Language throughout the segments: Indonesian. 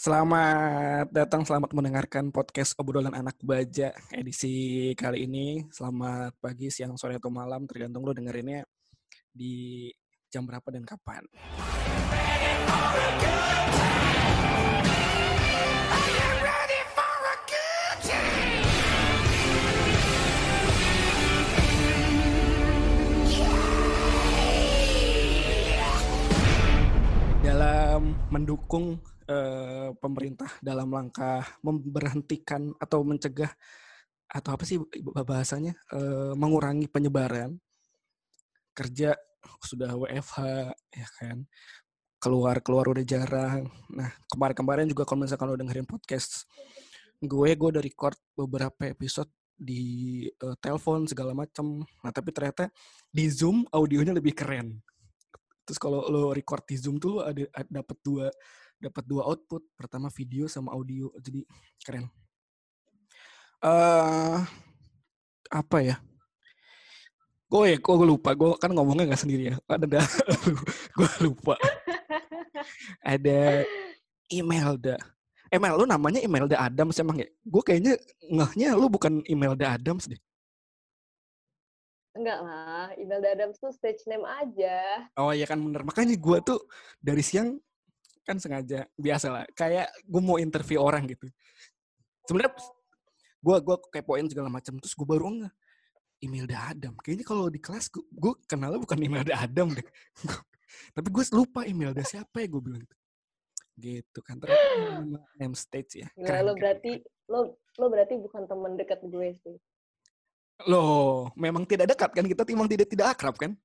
Selamat datang, selamat mendengarkan podcast obrolan anak baja edisi kali ini. Selamat pagi, siang, sore, atau malam, tergantung lo dengerinnya di jam berapa dan kapan. Dalam mendukung eh, pemerintah dalam langkah memberhentikan atau mencegah atau apa sih bahasanya eh, mengurangi penyebaran kerja sudah WFH ya kan? Keluar keluar udah jarang. Nah kemarin-kemarin juga kalau misalkan lo dengerin podcast gue gue udah record beberapa episode di uh, telepon segala macam nah tapi ternyata di zoom audionya lebih keren. Terus kalau lo record di zoom tuh lo ada, ada dapat dua dapat dua output pertama video sama audio jadi keren. Uh, apa ya? Gue ya gue lupa gue kan ngomongnya nggak sendiri ya ada ada gue lupa. Ada Imelda. Emel lu namanya Imelda Adams emang ya? Gue kayaknya ngehnya lu bukan Imelda Adams deh. Enggak lah, Imelda Adams tuh stage name aja. Oh iya kan bener. Makanya gue tuh dari siang kan sengaja biasa lah. Kayak gue mau interview orang gitu. Sebenarnya gue gue kepoin segala macam terus gue baru nggak Imelda Adam. Kayaknya kalau di kelas gue, gue kenalnya bukan Imelda Adam deh. Tapi gue lupa Imelda siapa ya gue bilang gitu. Gitu kan. Terus name stage ya. Gila, keren, lo berarti keren. lo lo berarti bukan teman dekat gue sih. Loh, memang tidak dekat kan? Kita memang tidak tidak akrab kan?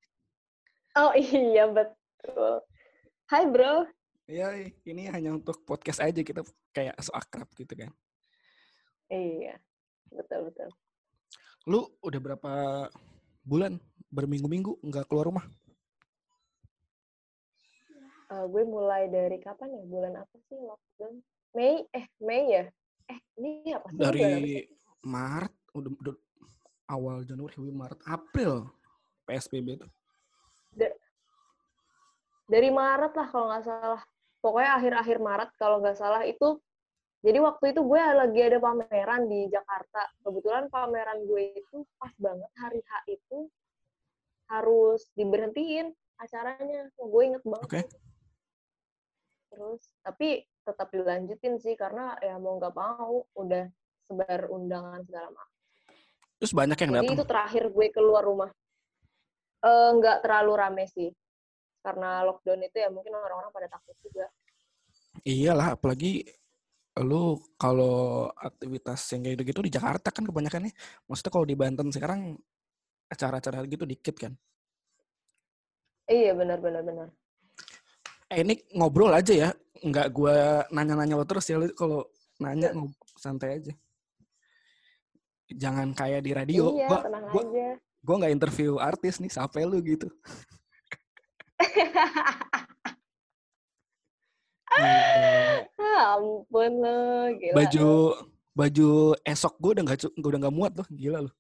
Oh iya betul. Hai bro. Iya, ini hanya untuk podcast aja kita kayak so akrab gitu kan. Iya, betul betul. Lu udah berapa bulan berminggu-minggu nggak keluar rumah? Uh, gue mulai dari kapan ya? Bulan apa sih lockdown? Mei? Eh, Mei ya? Eh, ini apa sih? Dari Maret, udah, udah awal Januari, Maret, April PSBB itu. Da dari Maret lah kalau nggak salah. Pokoknya akhir-akhir Maret kalau nggak salah itu. Jadi waktu itu gue lagi ada pameran di Jakarta. Kebetulan pameran gue itu pas banget hari H itu harus diberhentiin acaranya. Gue inget banget. Okay. Terus tapi tetap dilanjutin sih karena ya mau nggak mau udah sebar undangan segala macam. Terus banyak yang datang. Jadi itu terakhir gue keluar rumah. Uh, nggak terlalu rame sih. Karena lockdown itu ya mungkin orang-orang pada takut juga. Iyalah, apalagi lu kalau aktivitas yang kayak gitu di Jakarta kan kebanyakannya. Maksudnya kalau di Banten sekarang acara-acara gitu dikit kan. Iya, benar benar benar. Eh ini ngobrol aja ya, nggak gue nanya-nanya lo terus ya. Kalau nanya santai aja jangan kayak di radio. Iya, gua, tenang gua, aja. Gue nggak interview artis nih, siapa lu gitu. ampun lo, gila. Baju baju esok gue udah nggak udah nggak muat loh, gila lo.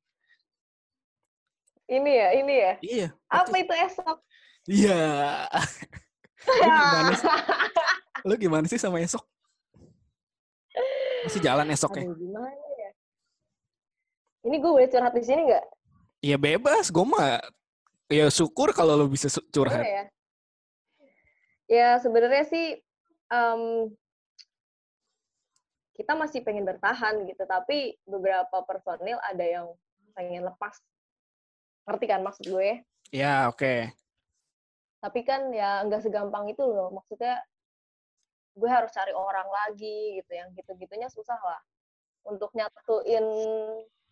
Ini ya, ini ya. Iya. Apa itu esok? Iya. lu gimana sih? Lu gimana sih sama esok? Masih jalan esoknya? Aduh, gimana ya? Ini gue boleh curhat di sini nggak? Iya bebas, gue mah ya syukur kalau lo bisa curhat. Ya, ya sebenarnya sih um, kita masih pengen bertahan gitu, tapi beberapa personil ada yang pengen lepas. Ngerti kan maksud gue? Ya oke. Okay. Tapi kan ya nggak segampang itu loh. Maksudnya gue harus cari orang lagi gitu, yang gitu-gitunya susah lah. Untuk nyatuin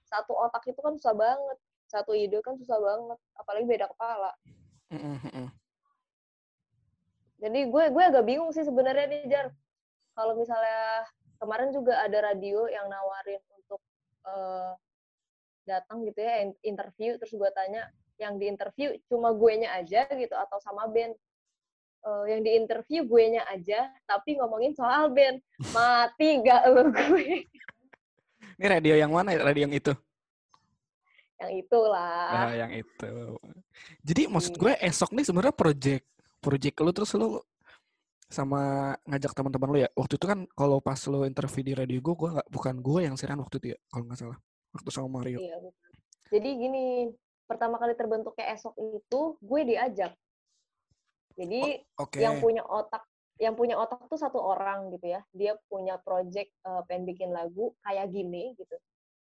satu otak itu kan susah banget satu ide kan susah banget apalagi beda kepala. Jadi gue gue agak bingung sih sebenarnya nih Jar. Kalau misalnya kemarin juga ada radio yang nawarin untuk uh, datang gitu ya interview terus gue tanya yang di interview cuma gue nya aja gitu atau sama band? Uh, yang di interview gue nya aja tapi ngomongin soal band. Mati gak lo gue? Ini radio yang mana? Radio yang itu? Yang itulah. Nah, yang itu. Jadi maksud gue esok nih sebenarnya project project lu terus lu sama ngajak teman-teman lo ya. Waktu itu kan kalau pas lo interview di radio gue, gue nggak bukan gue yang siaran waktu itu ya, kalau nggak salah. Waktu sama Mario. Iya, bukan. Jadi gini, pertama kali terbentuknya esok itu gue diajak. Jadi Oh, Oke. yang punya otak yang punya otak tuh satu orang gitu ya. Dia punya project eh, pengen bikin lagu kayak gini gitu.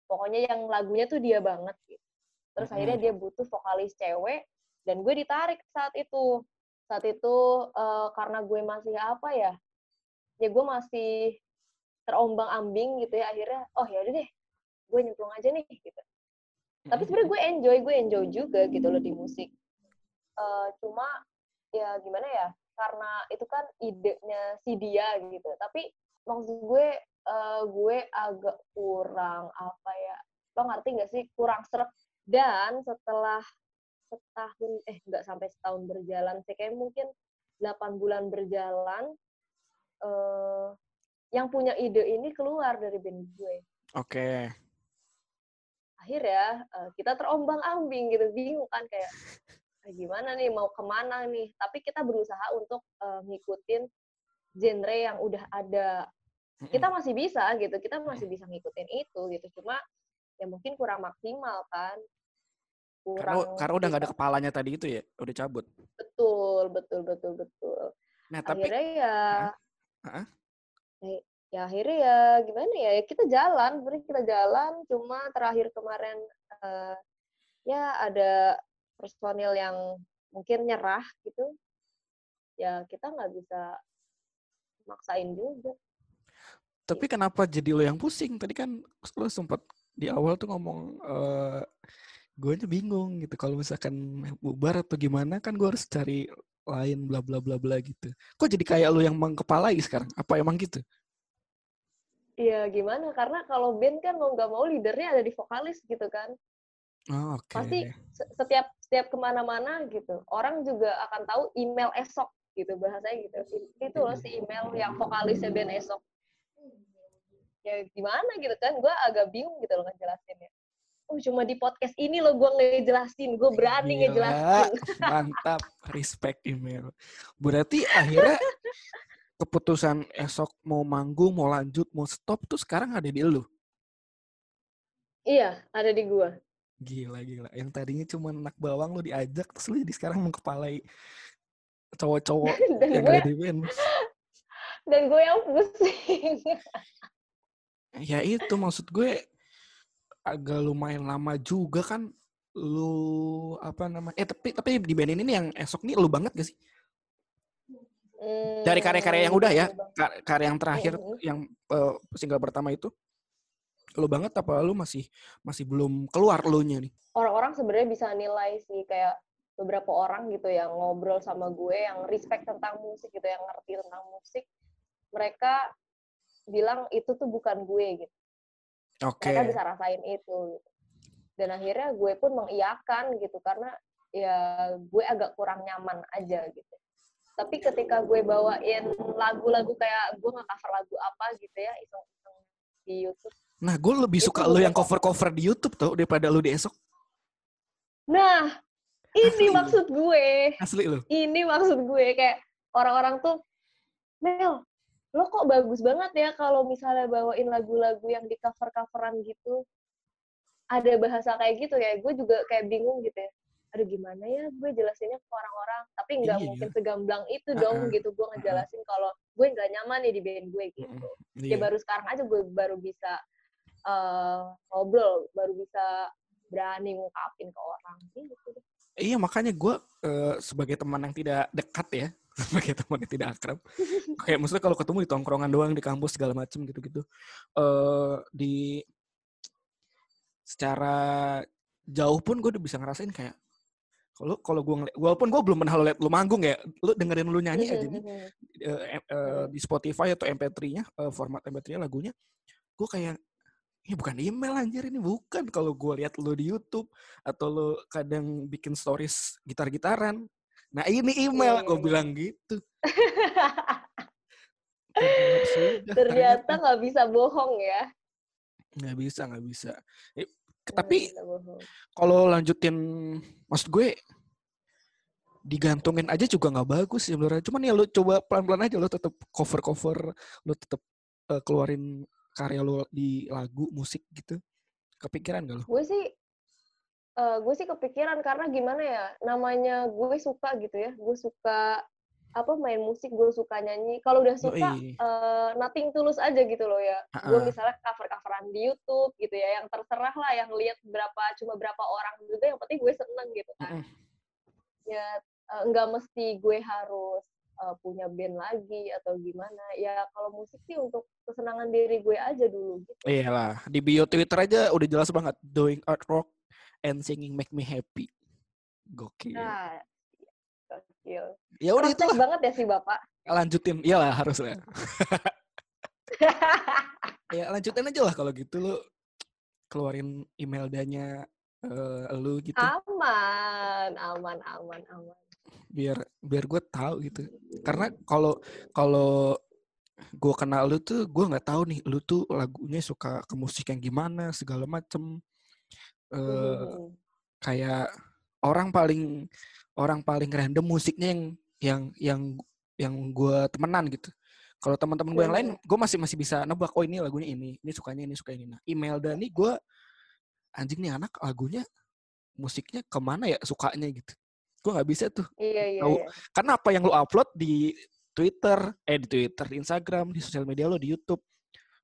Pokoknya yang lagunya tuh dia banget gitu. Terus Mm-mm. akhirnya dia butuh vokalis cewek dan gue ditarik saat itu. Saat itu eh, karena gue masih apa ya? Ya gue masih terombang-ambing gitu ya. Akhirnya oh ya udah deh, gue nyemplung aja nih gitu. Tapi sebenarnya gue enjoy, gue enjoy juga gitu loh di musik. Eh, cuma ya gimana ya? Karena itu kan idenya si dia gitu. Tapi maksud gue eh, gue agak kurang apa ya? Lo ngerti nggak sih? Kurang seret. Dan setelah setahun eh nggak sampai setahun berjalan sih kayak mungkin 8 bulan berjalan eh yang punya ide ini keluar dari band gue. Oke. akhirnya eh, kita terombang-ambing gitu bingung kan kayak "Ah, gimana nih mau ke mana nih? Tapi kita berusaha untuk eh, ngikutin genre yang udah ada. Kita masih bisa gitu kita masih bisa ngikutin itu gitu cuma ya mungkin kurang maksimal kan kurang karena udah nggak ada kepalanya tadi itu ya, udah cabut. betul betul betul betul Nah tapi akhirnya ya Hah? ya, ya akhirnya ya gimana ya ya kita jalan beri kita jalan cuma terakhir kemarin eh, ya ada personil yang mungkin nyerah gitu ya kita nggak bisa maksain juga tapi kenapa jadi lo yang pusing? Tadi kan lo sempat di awal tuh ngomong eh gue aja bingung gitu. Kalau misalkan bubar atau gimana kan gue harus cari lain bla bla bla bla gitu. Kok jadi kayak lo yang mengkepalai sekarang? Apa emang gitu? Iya gimana karena kalau band kan mau nggak mau leadernya ada di vokalis gitu kan Oh, Oke. pasti se- setiap setiap ke mana-mana gitu orang juga akan tahu email esok gitu bahasanya gitu itu loh si email yang vokalisnya band esok ya gimana gitu kan gue agak bingung gitu loh ngejelasinnya oh cuma di podcast ini loh gue ngejelasin gue berani Gila, ngejelasin Mantap, respect email. Berarti akhirnya keputusan esok mau manggung, mau lanjut, mau stop tuh sekarang ada di lu. iya ada di gue Gila, gila. Yang tadinya cuma anak bawang lu diajak, terus lu jadi sekarang mengkepalai cowok-cowok yang gue ada di band. dan gue yang pusing Ya itu maksud gue agak lumayan lama juga kan lu apa namanya eh tapi tapi di band ini nih yang esok nih lu banget gak sih? Dari karya-karya yang udah ya Hmm, Kar- karya yang terakhir Mhm. yang eh, single pertama itu lu banget apa lu masih masih belum keluar lu nya nih? Orang-orang sebenarnya bisa nilai sih kayak beberapa orang gitu yang ngobrol sama gue yang respect tentang musik gitu yang ngerti tentang musik mereka bilang itu tuh bukan gue gitu oke. Mereka bisa rasain itu gitu. dan akhirnya gue pun mengiyakan gitu karena ya gue agak kurang nyaman aja gitu. Tapi ketika gue bawain lagu-lagu kayak gue nggak cover lagu apa gitu ya iseng-iseng di YouTube. Nah gue lebih Itu suka lu yang beberapa- cover cover di YouTube tau daripada lu di esok. Nah Asli ini lu. maksud gue. Asli lu ini maksud gue kayak orang-orang tuh Mel lo kok bagus banget ya kalau misalnya bawain lagu-lagu yang di cover-coveran gitu ada bahasa kayak gitu ya gue juga kayak bingung gitu ya aduh gimana ya gue jelasinnya ke orang-orang tapi nggak Iya. mungkin segamblang itu dong Uh-uh. gitu gue ngejelasin kalau gue nggak nyaman nih di band gue gitu ya Iya. baru sekarang aja gue baru bisa eh, ngobrol baru bisa berani ngungkapin ke orang gitu. Iya makanya gue sebagai teman yang tidak dekat ya, sebagai teman yang tidak akrab, kayak maksudnya kalau ketemu di tongkrongan doang di kampus segala macem gitu-gitu, eh di secara jauh pun gue udah bisa ngerasain kayak kalau kalau gue ngeliat, walaupun gue belum pernah lihat lu manggung ya, lu dengerin lu nyanyi aja nih eh, em- eh, di Spotify atau MP3-nya, eh, format MP3-nya lagunya, gue kayak ini bukan email anjir ini bukan kalau gue lihat lu di YouTube atau lu kadang bikin stories gitar-gitaran. Nah ini email Iya, gue iya, bilang gitu. Ternyata ternyata nggak bisa bohong ya nggak bisa nggak bisa. Eh, Tapi kalau lanjutin, maksud gue digantungin aja juga nggak bagus sebenarnya. Cuman ya lu coba pelan-pelan aja lu tetap cover-cover, lu tetap uh, keluarin karya lu di lagu, musik gitu. Kepikiran gak lu? Gue sih uh, gue sih kepikiran karena gimana ya namanya gue suka gitu ya gue suka apa main musik gue suka nyanyi kalau udah suka uh, nothing tulus aja gitu loh ya uh -uh. gue misalnya cover coveran di YouTube gitu ya yang terserah lah yang lihat berapa cuma berapa orang juga yang penting gue seneng gitu kan uh -uh. ya uh, nggak mesti gue harus uh, punya band lagi atau gimana ya kalau musik sih untuk kesenangan diri gue aja dulu gitu iyalah di bio Twitter aja udah jelas banget doing art rock and singing make me happy gokil nah, Gokil. Ya udah itu banget ya si Bapak. Lanjutin. Iyalah harus lah. ya lanjutin aja lah kalau gitu lu keluarin email danya uh, lu gitu. Aman, aman, aman, aman. Biar biar gue tahu gitu. Karena kalau kalau gue kenal lu tuh gue nggak tahu nih lu tuh lagunya suka ke musik yang gimana segala macem. Uh, hmm. Kayak orang paling orang paling random musiknya yang yang yang yang gue temenan gitu. Kalau teman-teman gue yang lain, gue masih masih bisa nebak oh ini lagunya ini, ini sukanya ini suka ini. Nah, email Dani gue anjing nih anak lagunya musiknya ke mana ya sukanya gitu. Gue nggak bisa tuh. Iya iya. Tahu. Iya. Karena apa yang lo upload di Twitter, eh di Twitter, di Instagram, di sosial media lo, di YouTube,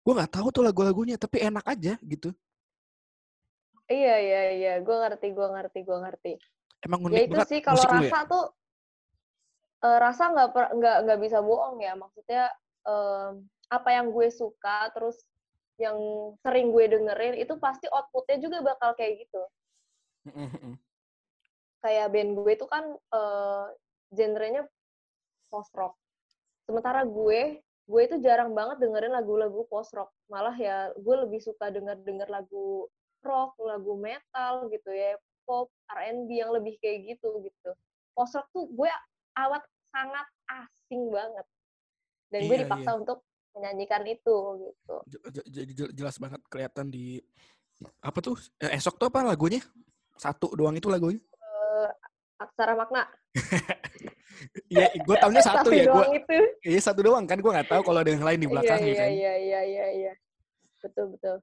gue nggak tahu tuh lagu-lagunya, tapi enak aja gitu. Iya iya iya, gue ngerti, gue ngerti, gue ngerti. Emang unik ya itu sih kalau ya? rasa ya? tuh uh, rasa nggak nggak nggak bisa bohong ya maksudnya uh, apa yang gue suka terus yang sering gue dengerin itu pasti outputnya juga bakal kayak gitu kayak band gue itu kan uh, genrenya post rock sementara gue gue itu jarang banget dengerin lagu-lagu post rock malah ya gue lebih suka denger denger lagu rock lagu metal gitu ya pop, R&B yang lebih kayak gitu gitu. Post rock tuh gue awat sangat asing banget. Dan iya, gue dipaksa iya. untuk menyanyikan itu gitu. Jadi jelas banget kelihatan di apa tuh? Eh, esok tuh apa lagunya? Satu doang itu lagunya? Uh, aksara makna. Iya, gue tahunya satu, satu ya. Gua, itu. Iya satu doang kan, gue nggak tahu kalau ada yang lain di iya, belakangnya iya, kan. Iya iya iya iya. Betul betul.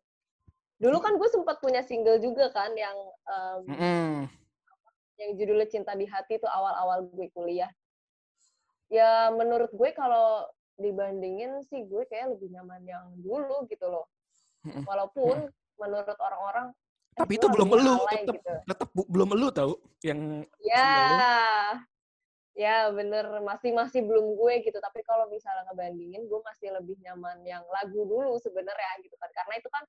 Dulu kan gue sempat punya single juga kan yang um, mm -hmm. yang judulnya Cinta di Hati itu awal-awal gue kuliah. Ya menurut gue kalau dibandingin sih gue kayak lebih nyaman yang dulu gitu loh. Walaupun menurut orang-orang tapi itu belum elu, tetap gitu. tetap belum elu tau yang ya. ya bener masih masih belum gue gitu. Tapi kalau misalnya ngebandingin gue masih lebih nyaman yang lagu dulu sebenarnya gitu kan. Karena itu kan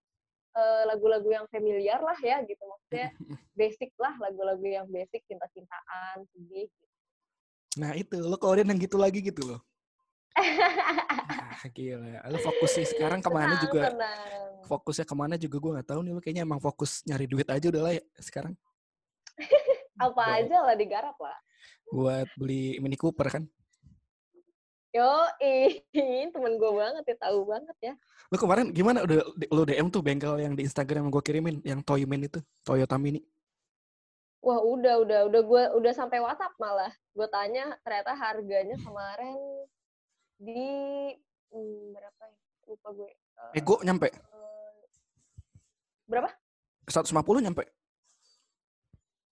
Eh, lagu-lagu yang familiar lah ya gitu. Maksudnya basic lah lagu-lagu yang basic cinta-cintaan sedih gitu. nah itu lo kalau yang gitu lagi gitu loh gila lo fokusnya sekarang ke mana tenang, juga tenang. fokusnya ke mana juga gue nggak tahu nih lo kayaknya emang fokus nyari duit aja udah lah ya sekarang apa buat, aja lah digarap lah buat beli Mini Cooper kan Yo, ih, temen gue banget ya, tahu banget ya. Lu kemarin gimana udah lu DM tuh bengkel yang di Instagram yang gue kirimin, yang Toyman itu, Toyota Mini? Wah, udah, udah, udah gue udah sampai WhatsApp malah. Gue tanya, ternyata harganya kemarin di hmm, berapa ya? Lupa gue. Uh, eh, gue nyampe. Uh, berapa? 150 nyampe.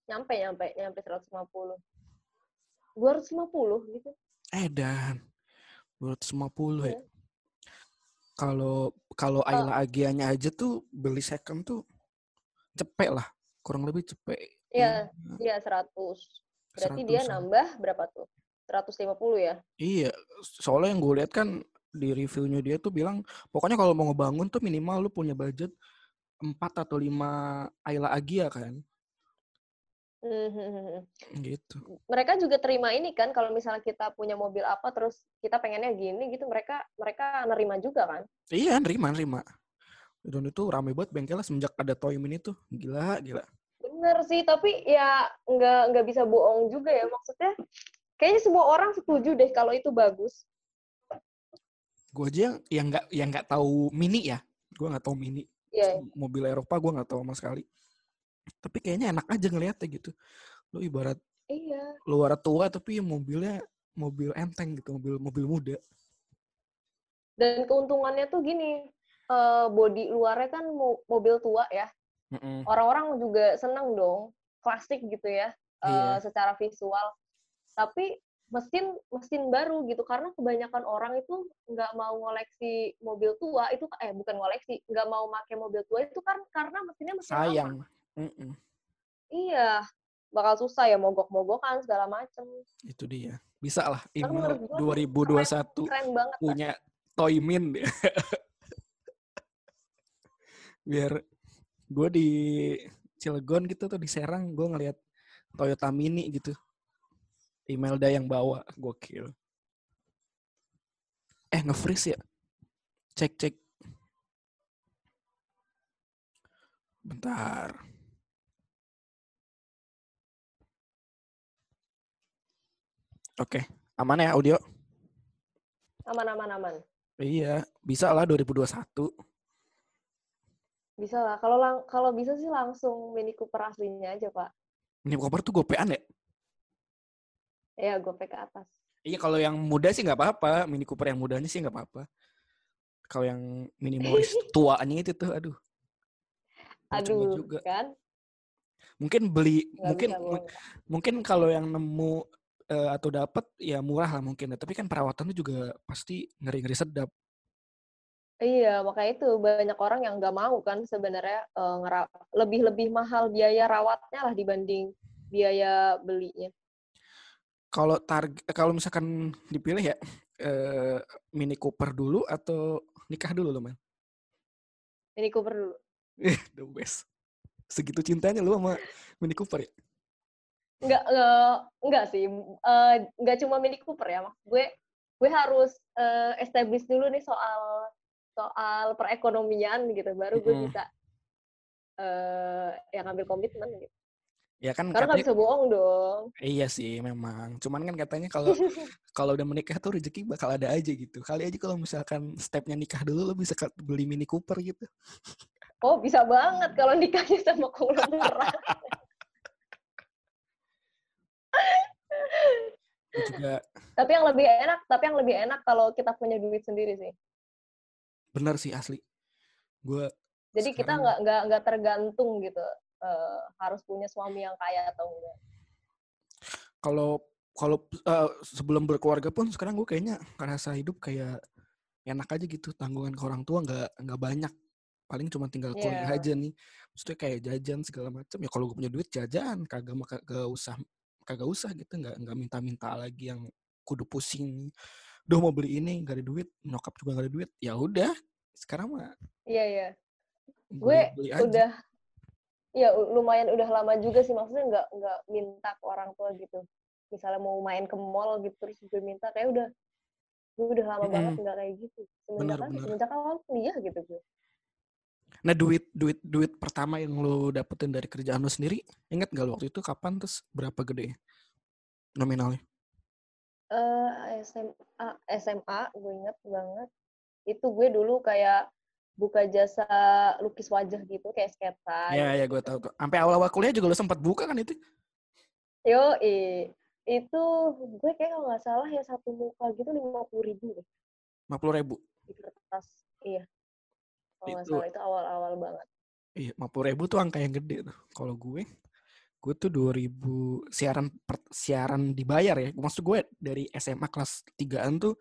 Nyampe, nyampe, nyampe 150. 250 gitu. Eh, dan 250 ya. Kalau kalau oh. Ayla Agianya aja tuh beli second tuh cepet lah, kurang lebih cepet. Iya, iya 100. Berarti 100 dia nambah berapa tuh? 150 ya? Iya, soalnya yang gue lihat kan di reviewnya dia tuh bilang pokoknya kalau mau ngebangun tuh minimal lu punya budget 4 atau 5 Ayla Agia kan. Hmm. Gitu. Mereka juga terima ini kan kalau misalnya kita punya mobil apa terus kita pengennya gini gitu mereka mereka nerima juga kan? Iya nerima nerima. Dan itu rame banget bengkelnya semenjak ada Toy Mini tuh gila gila. Bener sih tapi ya nggak nggak bisa bohong juga ya maksudnya kayaknya semua orang setuju deh kalau itu bagus. Gue aja yang nggak yang nggak tahu Mini ya, gue nggak tahu Mini. Yeah. Mobil Eropa gue nggak tahu sama sekali tapi kayaknya enak aja ngeliatnya gitu lo ibarat Iya. luar tua tapi mobilnya mobil enteng gitu, mobil mobil muda. Dan keuntungannya tuh gini, uh, body luarnya kan mo mobil tua ya. Orang-orang juga seneng dong, klasik gitu ya, uh, Iya. secara visual. Tapi mesin mesin baru gitu karena kebanyakan orang itu nggak mau ngoleksi mobil tua itu eh bukan ngoleksi nggak mau pakai mobil tua itu kan karena mesinnya mesin lama. Sayang. Mm-mm. Iya, bakal susah ya mogok-mogokan segala macem. Itu dia. Bisa lah tuh 2021 Keren banget. Kak. punya Toymin. Biar gue di Cilegon gitu tuh di Serang gue ngeliat Toyota Mini gitu. Imelda yang bawa, gokil. Eh nge-freeze ya? Cek cek. Bentar. Oke, aman ya audio? Aman aman aman. Iya, bisa lah 2021. Bisa lah. Kalau lang kalau bisa sih langsung Mini Cooper aslinya aja, Pak. Ini cover tuh gopean ya? Ya, gue ke atas. Iya, kalau yang muda sih nggak apa-apa. Mini Cooper yang mudanya sih nggak apa-apa. Kalau yang minimalis tuanya itu tuh, aduh. Aduh, juga. kan? Mungkin beli, Nggak mungkin bisa mungkin kalau yang nemu eh, atau dapat ya murah lah mungkin. ya. Tapi kan perawatannya juga pasti ngeri-ngeri sedap. Iya, makanya itu banyak orang yang nggak mau kan sebenarnya ngera- lebih-lebih mahal biaya rawatnya lah dibanding biaya belinya. Kalau target, kalau misalkan dipilih ya eh, Mini Cooper dulu atau nikah dulu lo man? Mini Cooper dulu. The best. Segitu cintanya lu sama Mini Cooper ya? Nggak, nggak, nggak sih. Eh, nggak cuma Mini Cooper ya, Mas. Gue gue harus eh, establish dulu nih soal soal perekonomian gitu, baru gue Mm-mm. bisa eh yang ngambil komitmen gitu. Ya kan Karena katanya, bisa bohong dong. iya sih memang. Cuman kan katanya kalau kalau udah menikah tuh rezeki bakal ada aja gitu. Kali aja kalau misalkan stepnya nikah dulu lo bisa beli Mini Cooper gitu. Oh, bisa banget kalau nikahnya sama konglomerat. Juga tapi yang lebih enak, tapi yang lebih enak kalau kita punya duit sendiri sih. bener sih asli. Gue Jadi kita Sekarang- nggak nggak nggak tergantung gitu eh, harus punya suami yang kaya atau enggak. kalau kalau eh, sebelum berkeluarga pun sekarang gue kayaknya ngerasa hidup kayak enak aja gitu tanggungan ke orang tua nggak nggak banyak. Paling cuma tinggal kuliah Iya. aja nih. Maksudnya kayak jajan segala macam ya kalau gue punya duit jajan. Kagak maka kagak usah kagak usah gitu. Nggak nggak minta-minta lagi yang kudu pusing. Duh mau beli ini nggak ada duit. Nyokap juga nggak ada duit. Ya udah sekarang mah Iya iya. beli, Gue beli aja ya u- lumayan udah lama juga sih maksudnya nggak nggak minta ke orang tua gitu. Misalnya mau main ke mall gitu terus gue minta kayak udah gue udah lama banget Mm-mm. nggak kayak gitu. Semenjak Bener. Semenjak awal kuliah gitu gue. nah duit duit duit pertama yang lo dapetin dari kerjaan lo sendiri ingat gak lo waktu itu kapan terus berapa gede nominalnya eh SMA SMA gue inget banget itu gue dulu kayak buka jasa lukis wajah gitu kayak sketsa Ya, ya gue tahu tuh. Sampai awal-awal kuliah juga lo sempat buka kan itu? yo itu gue kayak kalau nggak salah ya satu muka gitu lima puluh ribu deh 50 ribu. di kertas iya kalau nggak salah itu awal-awal banget Iya, 50 ribu tuh angka yang gede tuh. Kalau gue, gue tuh 2000 siaran per- siaran dibayar ya. Maksud gue dari SMA kelas 3-an tuh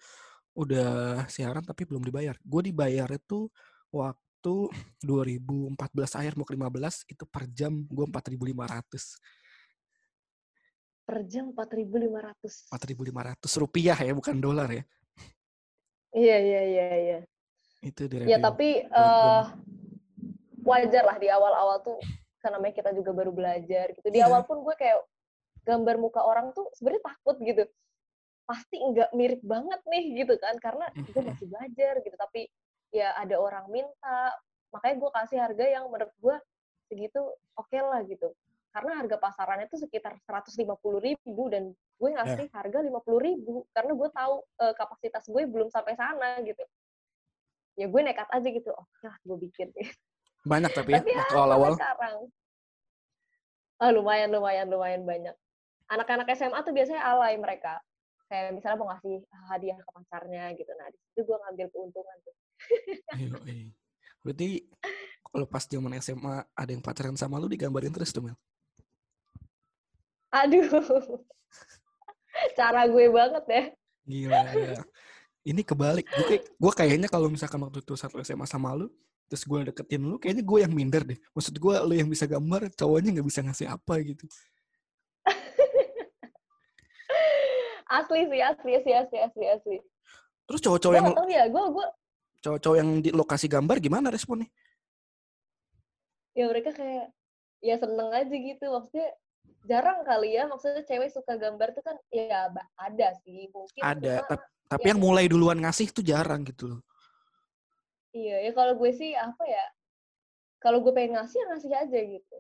udah siaran tapi belum dibayar. Gue dibayar itu waktu 2014 akhir mau ke 15 itu per jam gue 4.500. per jam empat ribu lima ratus. 4.500 rupiah ya, bukan dolar ya. iya iya iya iya. Itu di ya tapi eh wajar lah di awal-awal tuh karena namanya kita juga baru belajar gitu. Di Iya. awal pun gue kayak gambar muka orang tuh sebenarnya takut gitu. Pasti nggak mirip banget nih gitu kan karena gue masih belajar gitu. Tapi ya ada orang minta makanya gue kasih harga yang menurut gue segitu oke lah gitu. Karena harga pasarannya tuh sekitar 150 ribu dan gue ngasih harga 50 ribu karena gue tahu eh, kapasitas gue belum sampai sana gitu. Ya gue nekat aja gitu oke lah gue bikin Banyak tapi ya, tapi ya waktu awal-awal. sekarang. Ah lumayan lumayan lumayan banyak. Anak-anak SMA tuh biasanya alay mereka. Kayak misalnya mau ngasih hadiah ke pacarnya gitu. Nah di situ gue ngambil keuntungan tuh Ayo. Berarti kalau pas zaman SMA ada yang pacaran sama lu digambarin terus tuh Mel? aduh cara gue banget ya Gila. ya. Ini kebalik. Gue kayak, gue kayaknya kalau misalkan waktu itu satu SMA sama lu, terus gue deketin lu, kayaknya gue yang minder deh. Maksud gue lu yang bisa gambar, cowoknya nggak bisa ngasih apa gitu. asli sih asli sih asli asli asli Terus cowok-cowok yang gak tau ya gue gue cowok-cowok yang di lokasi gambar gimana responnya? ya mereka kayak ya seneng aja gitu maksudnya jarang kali ya maksudnya cewek suka gambar tuh kan ya ada sih mungkin Ada, cuma tap- tapi ya. yang mulai duluan ngasih tuh jarang gitu loh. iya ya kalau gue sih apa ya kalau gue pengen ngasih ya ngasih aja gitu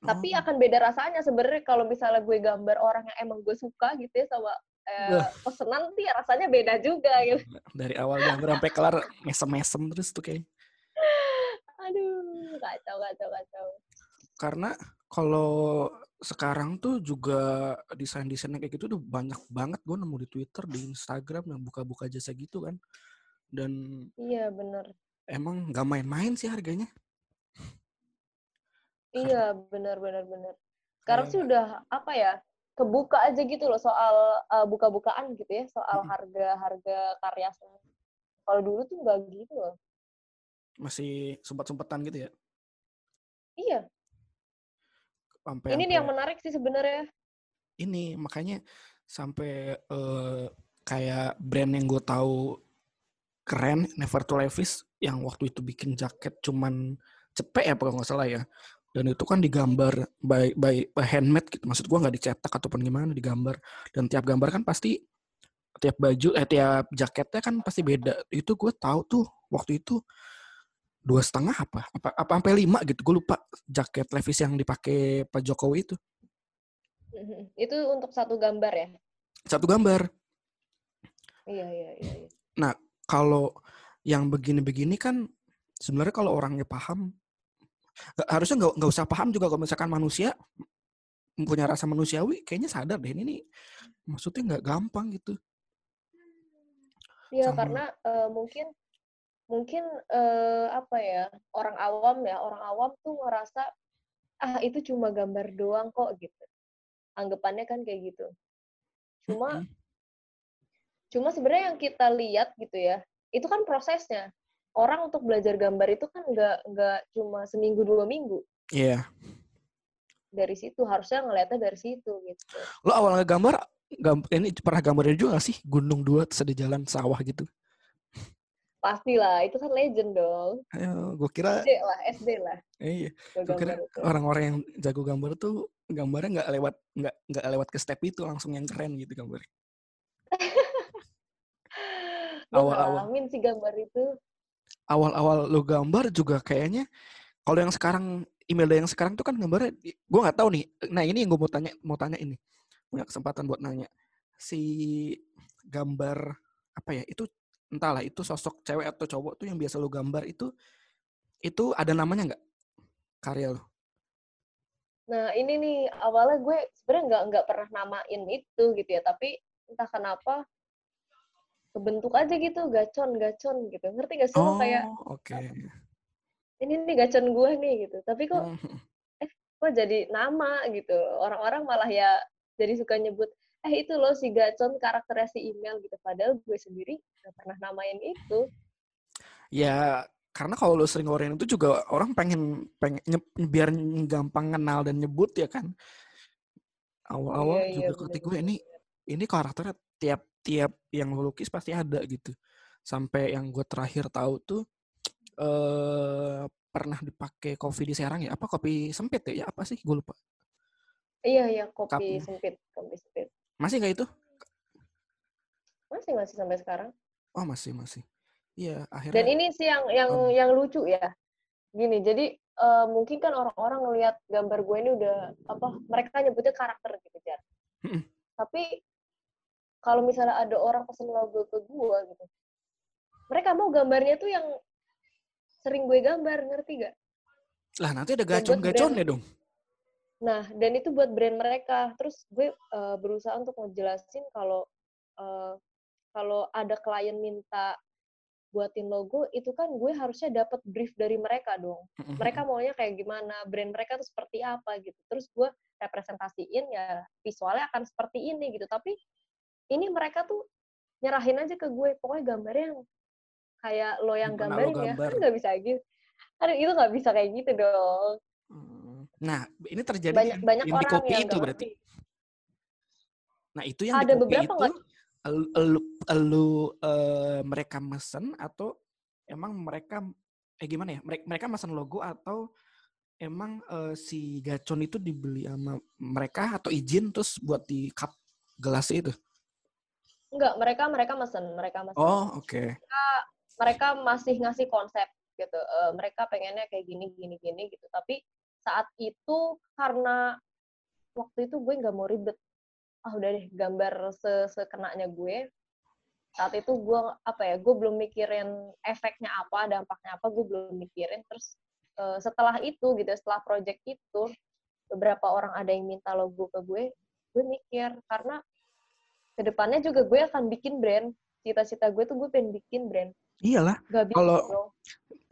tapi Oh. akan beda rasanya sebenarnya kalau misalnya gue gambar orang yang emang gue suka gitu ya sama eh, pesenan ya rasanya beda juga gitu. Dari awal gambar sampai kelar mesem-mesem terus tuh kayak aduh kacau kacau kacau. Karena kalau sekarang tuh juga desain-desainnya kayak gitu tuh banyak banget gue nemu di Twitter, di Instagram yang buka-buka jasa gitu kan. Dan iya bener. emang nggak main-main sih harganya. iya bener bener bener. Sekarang Kayak- sih udah apa ya kebuka aja gitu loh soal eh, buka-bukaan gitu ya soal Mm-mm. harga harga karya seni. kalau dulu tuh nggak gitu loh Masih sempat-sempatan gitu ya. iya Sampai ini nih yang sampai- menarik sih sebenarnya ini makanya sampai eh, kayak brand yang gue tahu keren Never to Levis yang waktu itu bikin jaket cuman cepet ya kalau nggak salah ya dan itu kan digambar by by, by handmade gitu. Maksud gue nggak dicetak ataupun gimana digambar. Dan tiap gambar kan pasti tiap baju eh tiap jaketnya kan pasti beda. Itu gue tahu tuh waktu itu dua setengah apa apa apa sampai lima gitu. Gue lupa jaket Levis yang dipakai Pak Jokowi itu. Mhm. itu untuk satu gambar ya? Satu gambar. Iya iya iya, iya. kalau yang begini-begini kan sebenarnya kalau orangnya paham harusnya nggak nggak usah paham juga kalau misalkan manusia punya rasa manusiawi kayaknya sadar deh ini nih. Maksudnya nggak gampang gitu. Iya karena eh, mungkin mungkin eh, apa ya orang awam ya orang awam tuh ngerasa ah itu cuma gambar doang kok gitu. Anggapannya kan kayak gitu. Cuma Mm-mm. cuma sebenarnya yang kita lihat gitu ya itu kan prosesnya orang untuk belajar gambar itu kan nggak nggak cuma seminggu dua minggu. Iya. Dari situ harusnya ngelihatnya dari situ gitu. Lo awal ngegambar gam, ini pernah gambarnya juga gak sih? Gunung dua terus ada jalan sawah gitu? Pastilah itu kan legend dong. Ayo, gue kira SD lah SD lah. Iya gue kira gambar orang-orang yang jago gambar tuh gambarnya nggak lewat nggak nggak lewat ke step itu langsung yang keren gitu gambar Gua awal-awal. ngalamin sih gambar itu awal-awal lo gambar juga kayaknya kalau yang sekarang email yang sekarang tuh kan gambarnya gue nggak tahu nih nah ini yang gue mau tanya mau tanya ini punya kesempatan buat nanya. Si gambar apa ya itu entahlah itu sosok cewek atau cowok tuh yang biasa lo gambar itu itu ada namanya nggak? Karya lo Nah ini nih awalnya gue sebenarnya nggak nggak pernah namain itu gitu ya, tapi entah kenapa kebentuk aja gitu gacon gacon gitu, ngerti gak sih lo kayak oke. Ini nih gacon gue nih gitu, tapi kok Hmm, kok jadi nama gitu, orang-orang malah ya jadi suka nyebut eh itu loh si gacon karakternya si email gitu, padahal gue sendiri nggak pernah namain itu. ya karena kalau lo sering ngoreng itu juga orang pengen pengen biar gampang kenal dan nyebut ya kan. Awal-awal Iya, iya, juga ketik gue bener-bener. ini ini karakternya tiap-tiap yang lo lukis pasti ada gitu sampai yang gue terakhir tahu tuh eh pernah dipakai kopi di Serang ya apa kopi sempit ya, ya apa sih gue lupa Iya iya kopi sempit, kopi sempit. masih nggak itu Masih masih sampai sekarang. oh masih masih iya Dan akhirnya ini sih yang yang Hmm. yang lucu ya. Gini, jadi eh, mungkin kan orang-orang ngelihat gambar gue ini udah apa? Mereka nyebutnya karakter gitu, Jar. Tapi kalau misalnya ada orang pesen logo ke gue gitu, mereka mau gambarnya tuh yang sering gue gambar, ngerti gak? lah nanti ada gacon-gaconnya dong Nah, dan itu buat brand mereka. Terus gue uh, berusaha untuk ngejelasin kalau uh, kalau ada klien minta buatin logo, itu kan gue harusnya dapat brief dari mereka dong. Mereka maunya kayak gimana, brand mereka tuh seperti apa gitu. Terus gue representasiin ya visualnya akan seperti ini gitu. Tapi ini mereka tuh nyerahin aja ke gue, pokoknya gambarnya yang kayak lo yang gambarin ya, kan nggak bisa gitu. Kan itu nggak bisa kayak gitu dong. Hmm. Nah, ini terjadi banyak, banyak yang orang di kopi yang itu berarti. Nah, itu yang ada di kopi beberapa itu lu, lu uh, mereka mesen atau emang mereka eh gimana ya? Mereka mereka mesen logo atau emang uh, si gacon itu dibeli sama mereka atau izin terus buat di cup gelas itu? Enggak, mereka mereka mesen, mereka mesen. Oh, oke. Okay. Mereka, mereka masih ngasih konsep gitu. Uh, mereka pengennya kayak gini gini gini gitu. Tapi saat itu karena waktu itu gue nggak mau ribet ah udah deh gambar se sekenanya gue saat itu gue apa ya gue belum mikirin efeknya apa dampaknya apa gue belum mikirin terus uh, setelah itu gitu setelah project itu beberapa orang ada yang minta logo ke gue gue mikir karena ke depannya juga gue akan bikin brand cita-cita gue tuh gue pengen bikin brand iyalah kalau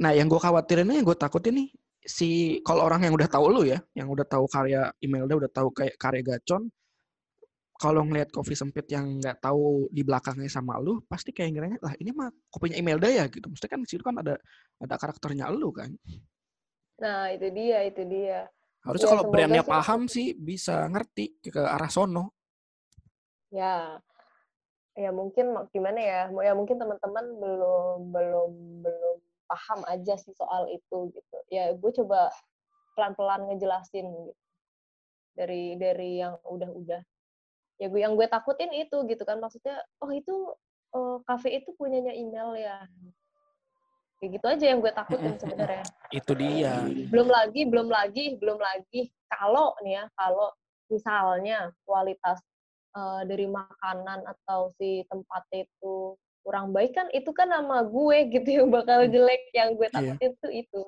nah yang gue khawatirin yang gue takutin nih si kalau orang yang udah tahu lu ya yang udah tahu karya emailnya udah tahu kayak karya gacon kalau ngelihat kopi sempit yang nggak tahu di belakangnya sama lu, pasti kayak ngiranya, lah ini mah kopinya Imelda ya gitu. Mesti kan di situ kan ada ada karakternya lu kan. Nah itu dia, itu dia. Harusnya ya, kalau brandnya sih, paham sih bisa ngerti ke arah sono. Ya, ya mungkin gimana ya? Ya mungkin teman-teman belum belum belum paham aja sih soal itu gitu. Ya gue coba pelan-pelan ngejelasin gitu. Dari dari yang udah-udah. Ya gue yang gue takutin itu gitu kan maksudnya oh itu oh, cafe itu punyanya email ya. Kayak gitu aja yang gue takutin sebenarnya. Itu dia. Belum lagi belum lagi belum lagi kalau nih ya kalau misalnya kualitas uh, dari makanan atau si tempat itu kurang baik kan itu kan nama gue gitu yang bakal hmm. jelek yang gue iya. takutin yeah. tuh itu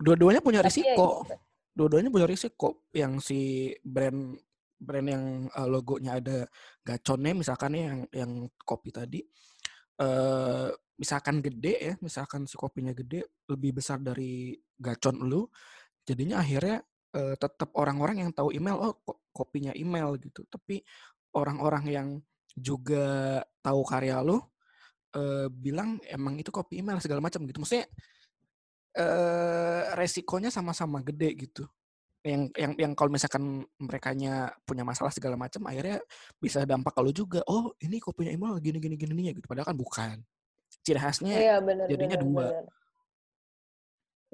dua-duanya punya Tapi ya risiko ya gitu. dua-duanya punya risiko yang si brand brand yang uh, logonya ada gaconnya misalkan ya yang yang kopi tadi uh, misalkan gede ya misalkan si kopinya gede lebih besar dari gacon lu jadinya akhirnya uh, tetap orang-orang yang tahu email oh kopinya email gitu tapi orang-orang yang juga tahu karya lu uh, bilang emang itu kopi email segala macam gitu. Maksudnya uh, resikonya sama-sama gede gitu. Yang yang yang kalau misalkan mereka punya masalah segala macam akhirnya bisa dampak kalau juga. Oh ini kopinya Imul gini gini gini nih gitu. Padahal kan bukan. Ciri khasnya iya, bener, jadinya bener, dua. bener.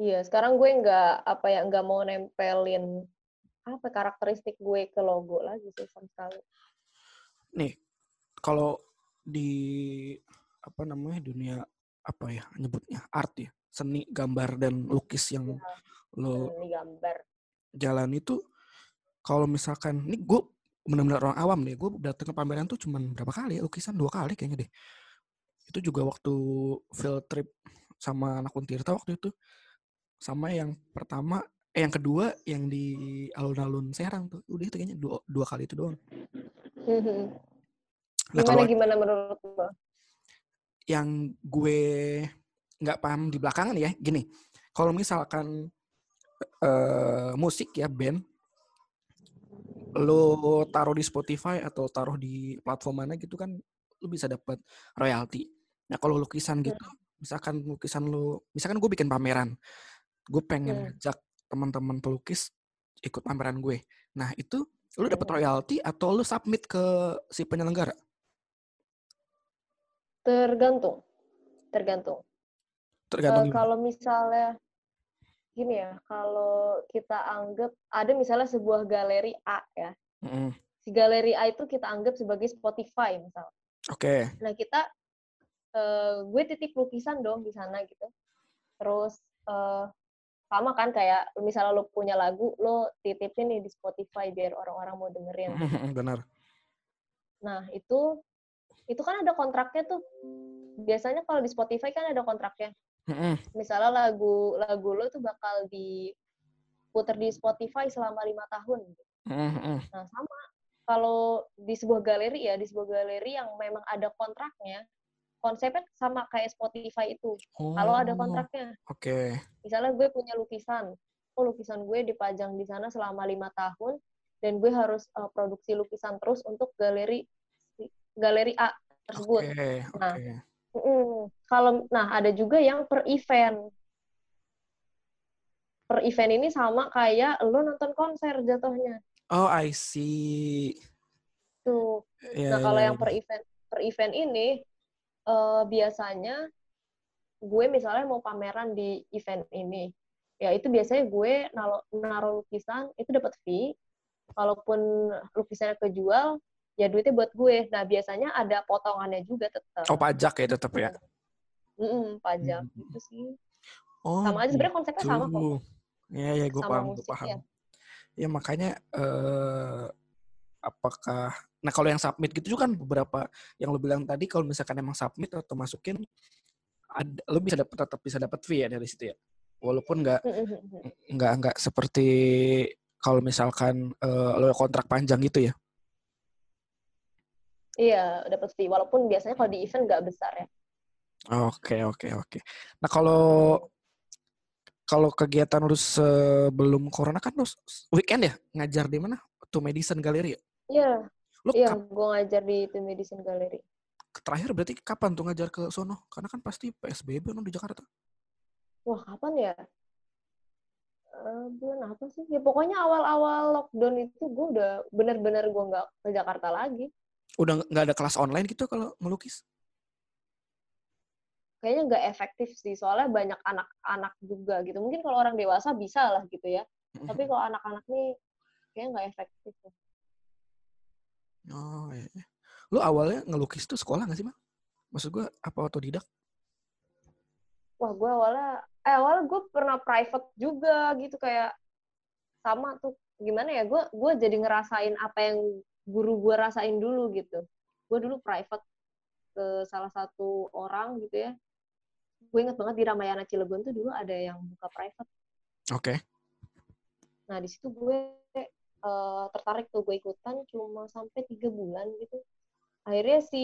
iya sekarang gue nggak apa ya nggak mau nempelin apa karakteristik gue ke logo lagi sih sama sekali nih kalau di apa namanya dunia apa ya nyebutnya art ya seni gambar dan lukis yang ya, lo seni gambar. jalan itu kalau misalkan ini gue benar-benar orang awam deh gue datang ke pameran tuh cuman berapa kali ya lukisan dua kali kayaknya deh. Itu juga waktu field trip sama anak Untirta waktu itu sama yang pertama eh yang kedua yang di alun-alun Serang tuh udah itu kayaknya dua, dua kali itu doang nah, gimana gimana menurut lo yang gue nggak paham di belakangan ya gini kalau misalkan uh, musik ya band lo taruh di Spotify atau taruh di platform mana gitu kan lo bisa dapat royalti. Nah kalau lukisan gitu, misalkan lukisan lo, misalkan gue bikin pameran, gue pengen hmm. ngajak teman-teman pelukis ikut pameran gue. Nah itu lo dapat royalti atau lo submit ke si penyelenggara? Tergantung, tergantung. Tergantung. Uh, kalau misalnya gini ya, kalau kita anggap ada misalnya sebuah galeri A ya. Mm. Si galeri A itu kita anggap sebagai Spotify misalnya. Oke. Okay. Nah kita, uh, gue titip lukisan dong di sana gitu. Terus uh, sama kan kayak misalnya lo punya lagu, lo titipin nih di Spotify biar orang-orang mau dengerin. Benar. Nah itu itu kan ada kontraknya tuh. Biasanya kalau di Spotify kan ada kontraknya. Misalnya lagu lagu lo tuh bakal di putar di Spotify selama lima tahun. Nah sama kalau di sebuah galeri ya di sebuah galeri yang memang ada kontraknya, konsepnya sama kayak Spotify itu. Oh, Kalau ada kontraknya, Oke. misalnya gue punya lukisan, oh lukisan gue dipajang di sana selama lima tahun dan gue harus uh, produksi lukisan terus untuk galeri galeri A tersebut. Oke, Nah, oke. Mm, kalau nah ada juga yang per event. Per event ini sama kayak lo nonton konser jatuhnya. Oh, I see. Tuh. Ya, Nah, kalau ya, yang ya. per event per event ini eh, biasanya gue misalnya mau pameran di event ini. Ya itu biasanya gue naro, naruh lukisan itu dapat fee. Kalaupun lukisannya kejual, ya duitnya buat gue. Nah, biasanya ada potongannya juga tetap. Oh, pajak ya tetap ya. Mm-mm, pajak Hmm. gitu sih. Oh, Sama aja sebenarnya konsepnya sama kok. gitu. Ya, ya, gue Sama paham, gue paham. ya. Ya makanya eh apakah nah kalau yang submit gitu juga kan beberapa yang lo bilang tadi kalau misalkan emang submit atau masukin ada lo bisa dapat tetap bisa dapat fee ya dari situ ya. Walaupun nggak nggak nggak seperti kalau misalkan eh, lo kontrak panjang gitu ya. Iya, dapat fee. Walaupun biasanya kalau di event nggak besar ya. Oke, oke, oke. Nah, kalau kalau kegiatan lu sebelum corona kan lu weekend ya ngajar di mana? Tuh Medicine Gallery ya? Iya, Lu iya, gue ngajar di The Medicine Gallery. terakhir berarti kapan tuh ngajar ke sono? Karena kan pasti PSBB no di Jakarta. Wah, kapan ya? Eh, bulan apa sih? Ya pokoknya awal-awal lockdown itu gue udah bener-bener gue nggak ke Jakarta lagi. Udah nggak- nggak ada kelas online gitu kalau melukis? Kayaknya nggak efektif sih, soalnya banyak anak-anak juga gitu. Mungkin kalau orang dewasa bisa lah gitu ya. Tapi kalau anak-anak nih kayaknya nggak efektif. Oh iya. iya. Lu awalnya ngelukis tuh sekolah nggak sih, Mal? Maksud gua apa otodidak? Wah, gue awalnya, eh awalnya gue pernah private juga gitu kayak sama tuh gimana ya? Gue gue jadi ngerasain apa yang guru gue rasain dulu gitu. Gue dulu private ke salah satu orang gitu ya. Gue inget banget di Ramayana Cilegon tuh dulu ada yang buka private. Oke. Nah di situ gue eh, tertarik tuh gue ikutan cuma sampai tiga bulan gitu. Akhirnya si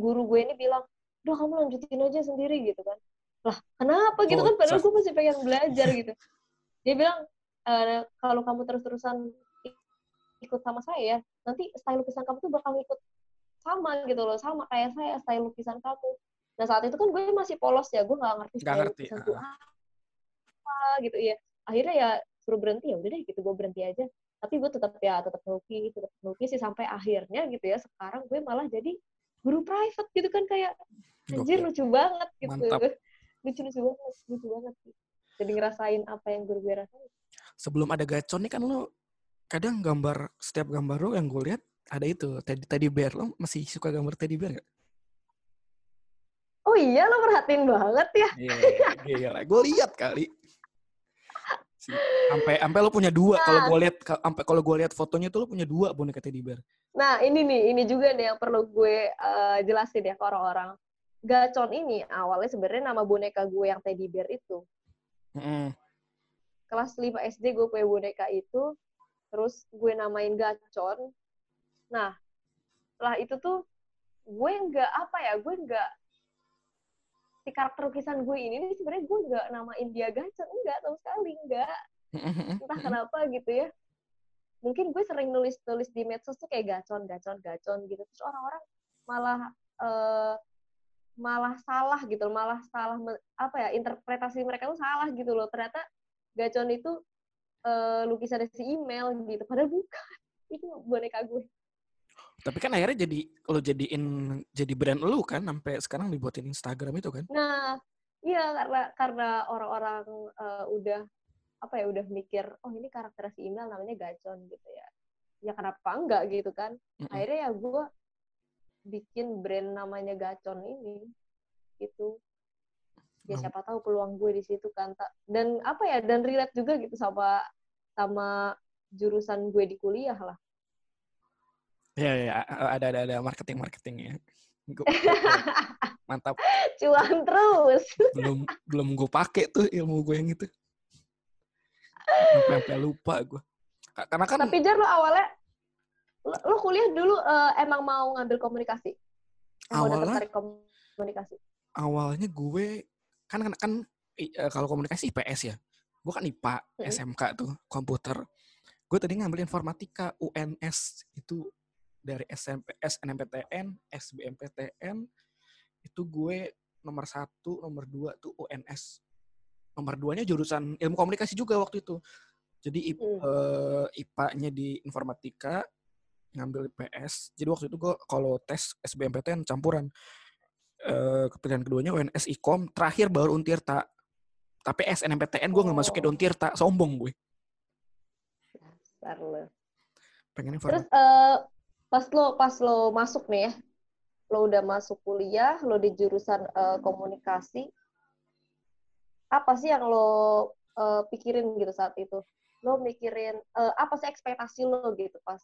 guru gue ini bilang, udah kamu lanjutin aja sendiri gitu kan. Lah kenapa gitu kan? Padahal gue masih pengen belajar gitu. Dia bilang, "Eh, kalau kamu terus-terusan ik- ikut sama saya, nanti style lukisan kamu tuh bakal ikut sama gitu loh, sama kayak saya style lukisan kamu. Nah saat itu kan gue masih polos ya, gue nggak ngerti style ngerti, lukisan tuh apa gitu ya. Akhirnya ya suruh berhenti ya udah deh gitu gue berhenti aja. Tapi gue tetap ya tetap melukis, tetap melukis sih sampai akhirnya gitu ya. Sekarang gue malah jadi guru private gitu kan kayak anjir lucu banget gitu. Mantap. Lucu lucu banget, lucu banget. Jadi ngerasain apa yang guru gue rasain. Sebelum ada gacon nih kan lu kadang gambar setiap gambar lu yang gue lihat ada itu teddy, teddy bear lo masih suka gambar teddy bear gak? Oh iya lo perhatiin banget ya. Iya, gila. Gue lihat kali. Sampai sampai lo punya dua. Kalau gue lihat sampai kalau gue lihat fotonya tuh lo punya dua boneka teddy bear. Nah ini nih, ini juga nih yang perlu gue eh, jelasin ya ke orang-orang. Gacon ini awalnya sebenarnya nama boneka gue yang teddy bear itu. Mm-mm. kelas 5 SD gue punya boneka itu, terus gue namain Gacon. Nah, setelah itu tuh gue nggak apa ya, gue nggak si karakter lukisan gue ini sebenarnya gue nggak namain dia Gacon, enggak sama sekali enggak. Entah kenapa gitu ya. Mungkin gue sering nulis-nulis di medsos tuh kayak Gacon, Gacon, Gacon gitu. Terus orang-orang malah eh, malah salah gitu, loh, malah salah apa ya interpretasi mereka tuh salah gitu loh. Ternyata Gacon itu eh, lukisan si email gitu, padahal bukan. Itu boneka gue. Tapi kan akhirnya jadi lo jadiin jadi brand lu kan sampai sekarang dibuatin Instagram itu kan. Nah, iya karena karena orang-orang eh, udah apa ya udah mikir, oh ini karakter si email namanya Gacon gitu ya. Ya kenapa enggak gitu kan? Mm-mm. Akhirnya ya gue bikin brand namanya Gacon ini gitu. Ya Oh. siapa tahu peluang gue di situ kan. Dan apa ya dan relate juga gitu sama sama jurusan gue di kuliah lah. Ya, ya, ada ada ada marketing marketingnya. Gua- Mantap. Cuan terus. Belum belum gue pakai tuh ilmu gue yang itu. sampai lupa gue karena kan tapi jar lo awalnya lo, kuliah dulu uh, emang mau ngambil komunikasi emang awalnya komunikasi awalnya gue kan kan, kan uh, kalau komunikasi IPS ya gue kan IPA hmm. SMK tuh komputer gue tadi ngambil informatika UNS itu dari SMP SNMPTN SBMPTN itu gue nomor satu nomor dua tuh UNS nomor duanya jurusan ilmu komunikasi juga waktu itu jadi hmm. uh, IPA-nya di informatika ngambil IPS jadi waktu itu gue kalau tes SBMPTN campuran uh, pilihan keduanya UNS Ikom terakhir baru Untirta tapi SNMPTN gue oh. masukin Untirta sombong gue Dasar pengen informatika. terus uh, pas lo pas lo masuk nih ya lo udah masuk kuliah lo di jurusan uh, komunikasi apa sih yang lo uh, pikirin gitu saat itu? Lo mikirin uh, apa sih ekspektasi lo gitu pas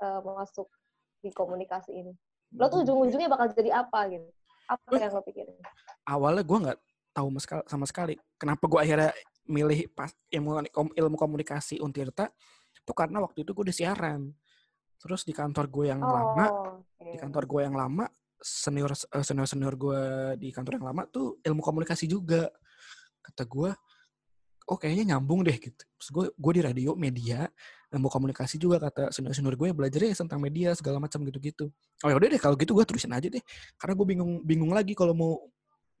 uh, masuk di komunikasi ini? Lo tuh ujung-ujungnya bakal jadi apa gitu? Apa yang lo pikirin? Awalnya gue nggak tahu sama sekali. Kenapa gue akhirnya milih pas ilmu, ilmu komunikasi Untirta? Itu karena waktu itu gue di siaran. Terus di kantor gue yang oh, lama, okay. di kantor gue yang lama, senior senior senior gue di kantor yang lama tuh ilmu komunikasi juga. Kata gue oh kayaknya nyambung deh gitu. Terus gue gue di radio media mau komunikasi juga kata senior senior gue belajar ya tentang media segala macam gitu gitu oh ya udah deh kalau gitu gue terusin aja deh. Karena gue bingung bingung lagi kalau mau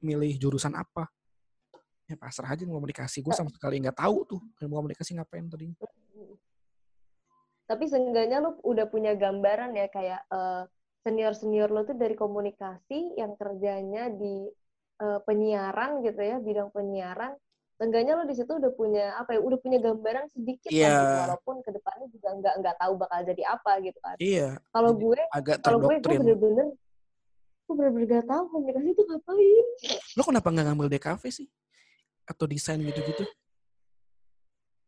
milih jurusan apa. Ya pasrah aja komunikasi. Gue sama sekali nggak tahu tuh ilmu komunikasi ngapain tadi tapi seenggaknya lu udah punya gambaran ya kayak uh, senior senior lo tuh dari komunikasi yang kerjanya di uh, penyiaran gitu ya bidang penyiaran Tengganya lo di situ udah punya apa ya udah punya gambaran sedikit yeah. lah gitu, walaupun ke depannya juga nggak nggak tahu bakal jadi apa gitu kan. Iya. Yeah. kalau gue agak kalau gue gue bener-bener gue bener-bener gak tahu komunikasi itu ngapain. Lo kenapa nggak ngambil DKV sih? Atau desain gitu-gitu?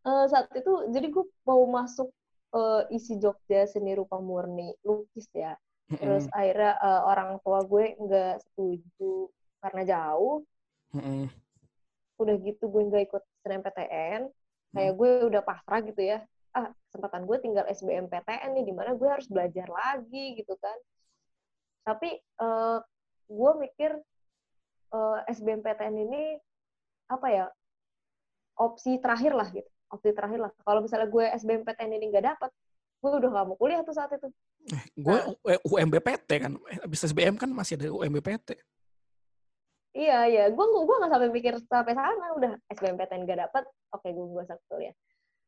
Uh, saat itu jadi gue mau masuk uh, isi Jogja seni rupa murni lukis ya. Terus mm -hmm. akhirnya uh, orang tua gue nggak setuju karena jauh. Udah gitu gue nggak ikut SNMPTN kayak gue udah pasrah gitu ya. Ah kesempatan gue tinggal SBMPTN nih di mana gue harus belajar lagi gitu kan. Tapi uh, gue mikir uh, SBMPTN ini apa ya opsi terakhir lah gitu opsi terakhir lah. Kalau misalnya gue SBMPTN ini nggak dapet gue udah gak mau kuliah tuh saat itu. Eh, gue nah, UMBPT kan. Abis SBM kan masih ada UMBPT Iya iya, gue gue nggak sampai mikir sampai sana, udah SBMPTN gak dapet, oke gue gue satu ya.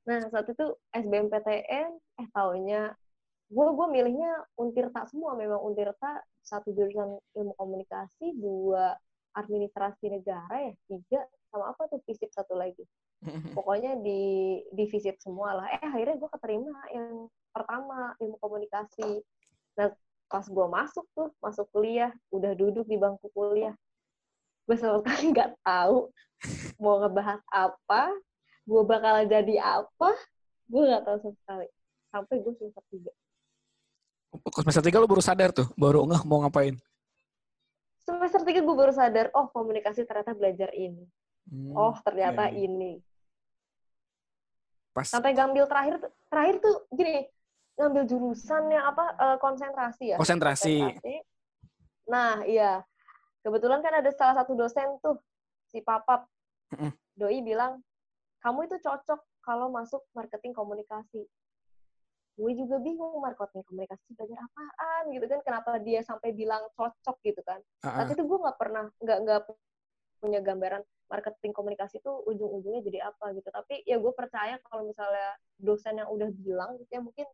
Nah saat itu SBMPTN, eh taunya gue gue milihnya untirta semua, memang untirta satu jurusan ilmu komunikasi, dua administrasi negara ya, tiga sama apa tuh fisip satu lagi. Pokoknya di di fisip semua lah. Eh akhirnya gue keterima yang pertama ilmu komunikasi. Nah pas gue masuk tuh masuk kuliah, udah duduk di bangku kuliah gue sama sekali nggak tahu mau ngebahas apa gue bakal jadi apa gue nggak tahu sama sekali sampai gue semester tiga semester tiga lo baru sadar tuh baru nggak mau ngapain semester tiga gue baru sadar oh komunikasi ternyata belajar ini hmm, oh ternyata okay. ini Pas. sampai ngambil terakhir terakhir tuh gini ngambil jurusan yang apa uh, konsentrasi ya? Konsentrasi. konsentrasi. Nah iya. Kebetulan kan ada salah satu dosen tuh si Papap. Doi bilang kamu itu cocok kalau masuk marketing komunikasi. Gue juga bingung marketing komunikasi belajar apaan? Gitu kan kenapa dia sampai bilang cocok gitu kan? Uh-uh. tapi itu gue nggak pernah nggak nggak punya gambaran marketing komunikasi itu ujung-ujungnya jadi apa gitu. Tapi ya gue percaya kalau misalnya dosen yang udah bilang gitu ya mungkin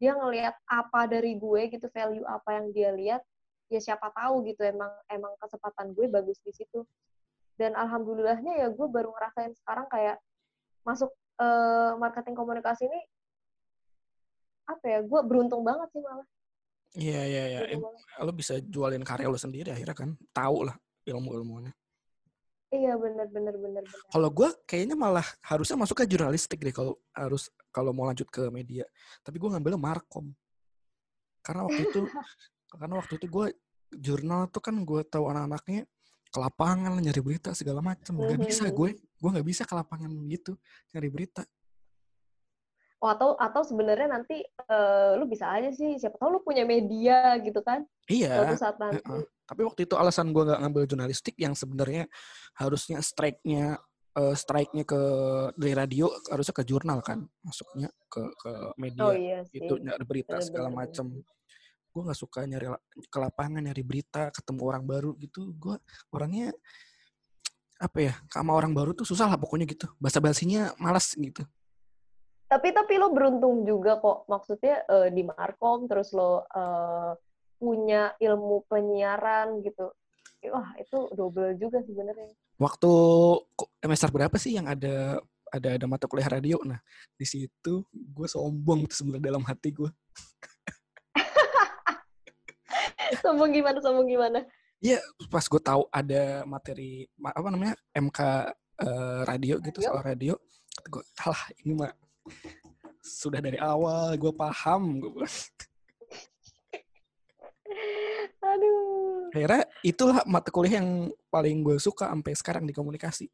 dia ngelihat apa dari gue gitu value apa yang dia lihat ya siapa tahu gitu emang emang kesempatan gue bagus di situ. Dan alhamdulillahnya ya gue baru ngerasain sekarang kayak masuk uh, marketing komunikasi ini apa ya gue beruntung banget sih malah. Iya iya iya. Lo bisa jualin karya lo sendiri akhirnya kan tahu lah ilmu ilmunya iya benar benar benar kalau gue kayaknya malah harusnya masuk ke jurnalistik deh kalau harus kalau mau lanjut ke media. Tapi gue ngambilnya markom. Karena waktu itu karena waktu itu gue jurnal tuh kan gue tahu anak-anaknya ke lapangan nyari berita segala macam Mhm. bisa gue gue nggak bisa ke lapangan gitu nyari berita Oh, atau atau sebenarnya nanti eh, lu bisa aja sih siapa tahu lu punya media gitu kan iya suatu saat nanti. Heeh. Tapi waktu itu alasan gue nggak ngambil jurnalistik yang sebenarnya harusnya strike-nya eh, strike-nya ke dari radio harusnya ke jurnal kan masuknya ke ke media Oh iya sih. itu nyari berita Bener, segala macam. Gue nggak suka nyari ke lapangan nyari berita ketemu orang baru gitu. Gue orangnya apa ya sama orang baru tuh susah lah pokoknya gitu. Bahasa basinya malas gitu. Tapi tapi lo beruntung juga kok. Maksudnya eh, di Markom terus lo eh, punya ilmu penyiaran gitu. Wah, itu double juga sebenarnya. Waktu semester berapa sih yang ada ada ada mata kuliah radio? Nah di situ gue sombong tuh sebenarnya dalam hati gue. sombong gimana sombong gimana? pas gue tahu ada materi ma- apa namanya MK eh, radio gitu Radio? soal radio gue alah ini mah sudah dari awal gue paham gue. Aduh. akhirnya itulah mata kuliah yang paling gue suka sampai sekarang di komunikasi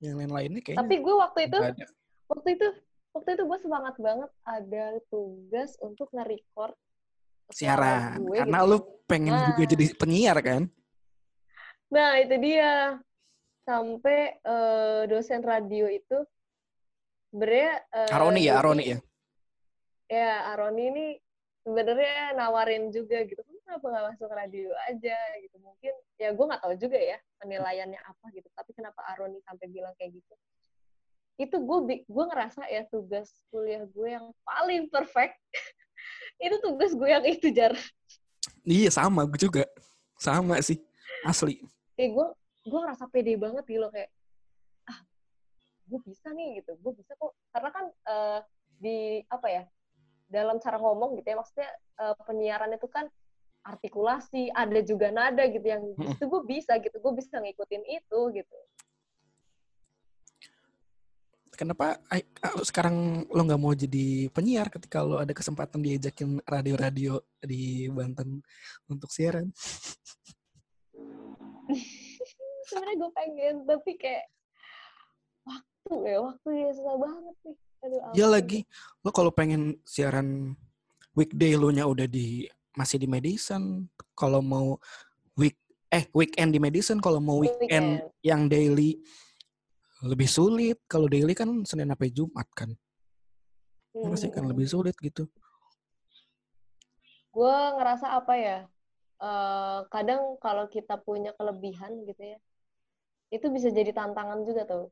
yang lain-lainnya kayaknya Tapi gue waktu itu ada. waktu itu waktu itu gue semangat banget ada tugas untuk nge-record siaran gue karena gitu. lu pengen juga Nah. jadi penyiar kan Nah, itu dia. Sampai eh, dosen radio itu sebenarnya eh, Aroni ya Aroni ya Ya, Aroni ini sebenarnya nawarin juga gitu. "Kamu Kenapa nggak masuk radio aja gitu? Mungkin ya gue nggak tahu juga ya penilaiannya apa gitu. Tapi kenapa Aroni sampai bilang kayak gitu? Itu gue gue ngerasa ya tugas kuliah gue yang paling perfect itu tugas gue yang itu jar. iya sama gue juga sama sih asli kayak gue gue ngerasa pede banget gitu loh kayak gue bisa nih gitu gue bisa kok karena kan eh, di apa ya dalam cara ngomong gitu ya maksudnya eh, penyiaran itu kan artikulasi ada juga nada gitu yang di Mm-mm. situ gue bisa gitu gue bisa ngikutin itu gitu kenapa ah, sekarang lo nggak mau jadi penyiar ketika lo ada kesempatan diajakin radio-radio di Banten untuk siaran? sebenarnya gue pengen tapi kayak ya waktu ya susah banget nih Aduh, Ya lagi, lo kalau pengen siaran weekday lo nya udah di masih di Madison, kalau mau week eh weekend di Madison, kalau mau weekend, Weekend. yang daily lebih sulit. Kalau daily kan Senin sampai Jumat kan, pasti kan Hmm. lebih sulit gitu. gue ngerasa apa ya eh, kadang kalau kita punya kelebihan gitu ya itu bisa jadi tantangan juga tuh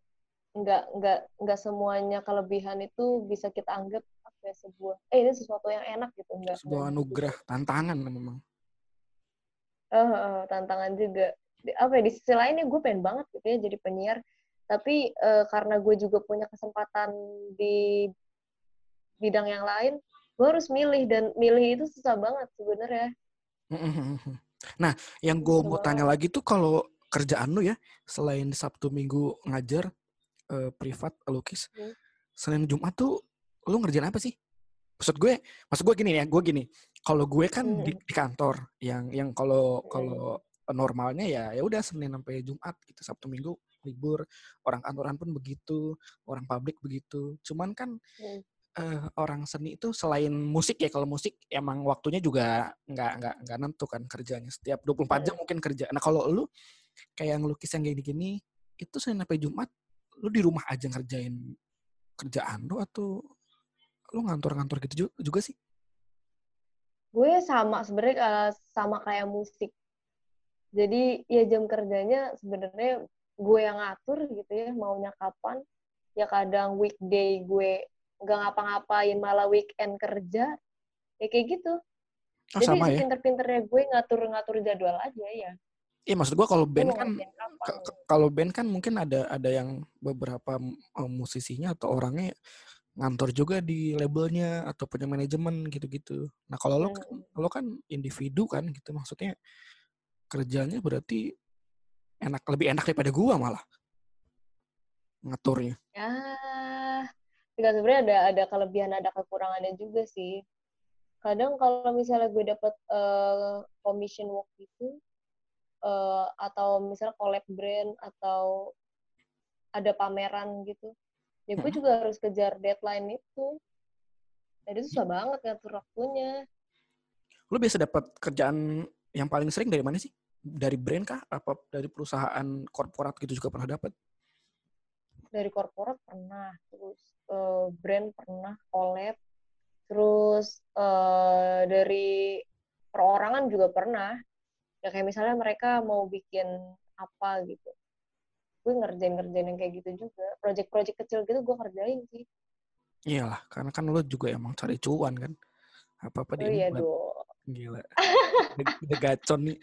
nggak nggak nggak semuanya kelebihan itu bisa kita anggap apa ya sebuah eh ini sesuatu yang enak gitu enggak Sebuah anugerah, tantangan memang. tantangan juga. Di- apa ya di sisi lainnya gue pengen banget gitu ya jadi penyiar. Tapi eh, karena gue juga punya kesempatan di bidang yang lain gue harus milih dan milih itu susah banget sebenarnya. Nah, yang gue mau tanya lagi tuh kalau kerjaan lu ya, selain Sabtu Minggu ngajar eh, privat lukis, Hmm. Senin Jumat tuh lu ngerjain apa sih? Maksud gue, maksud gue gini ya, gue gini. Kalau gue kan di, Hmm. di kantor, yang yang kalau Hmm. kalau normalnya ya ya udah Senin sampai Jumat gitu, Sabtu Minggu libur. Orang kantoran pun begitu, orang pabrik begitu. Cuman kan Hmm. eh, orang seni itu selain musik ya kalau musik emang waktunya juga nggak nggak nggak nentu kan kerjanya setiap 24 jam mungkin kerja. Nah kalau lu kayak ngelukis yang gini-gini itu Senin sampai Jumat lu di rumah aja ngerjain kerjaan lu atau lu ngantor-ngantor gitu ju- juga sih? gue sama sebenarnya eh, sama kayak musik. Jadi ya jam kerjanya sebenarnya gue yang ngatur gitu ya maunya kapan. Ya kadang weekday gue nggak ngapa-ngapain malah weekend kerja. Ya kayak gitu. Oh, jadi sama ya. sepinter-pinternya gue ngatur-ngatur jadwal aja ya Iya maksud gua kalau gue band mau kan ka- kalau band kan mungkin ada ada yang beberapa eh, musisinya atau orangnya ngantor juga di labelnya atau punya manajemen gitu-gitu. Nah kalau lo Hmm. lo kan individu kan gitu maksudnya kerjanya berarti enak lebih enak daripada gua malah ngaturnya. ya tinggal sebenarnya ada ada kelebihan ada kekurangannya juga sih kadang kalau misalnya gue dapat eh, commission work gitu uh, atau misalnya collab brand atau ada pameran gitu ya gue Hmm. juga harus kejar deadline itu jadi susah banget ngatur waktunya Lu biasa dapat kerjaan yang paling sering dari mana sih? Dari brand kah? Apa dari perusahaan korporat gitu juga pernah dapat? dari korporat pernah terus uh, brand pernah collab terus uh, dari perorangan juga pernah ya kayak misalnya mereka mau bikin apa gitu. Gue ngerjain ngerjain yang kayak gitu juga. Project-project kecil gitu gue kerjain sih. Iyalah, karena kan lu juga emang cari cuan kan. Apa-apa oh iya diembat. dong. Gila. The gacon nih.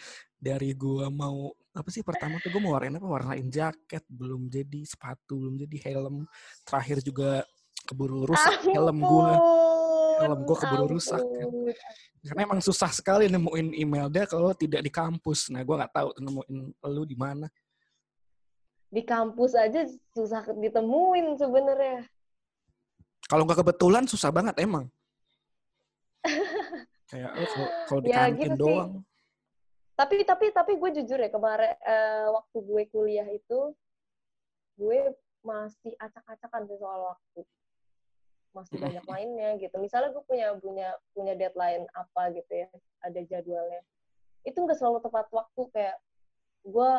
Dari gua mau apa sih pertama tuh gua mau warnain apa? Warnain jaket belum jadi sepatu belum jadi helm. Terakhir juga keburu rusak helm gua helm gua keburu rusak kan. karena emang susah sekali nemuin email dia kalau tidak di kampus. Nah gua nggak tahu nemuin lu di mana. Di kampus aja susah ditemuin sebenarnya. Kalau nggak kebetulan susah banget emang. Kayak lu kalau di Ya, kantin gitu sih. doang. Tapi tapi tapi gue jujur ya kemarin eh, waktu gue kuliah itu gue masih acak-acakan sih soal waktu masih banyak mainnya gitu. Misalnya gue punya punya punya deadline apa gitu ya ada jadwalnya. Itu nggak selalu tepat waktu kayak gue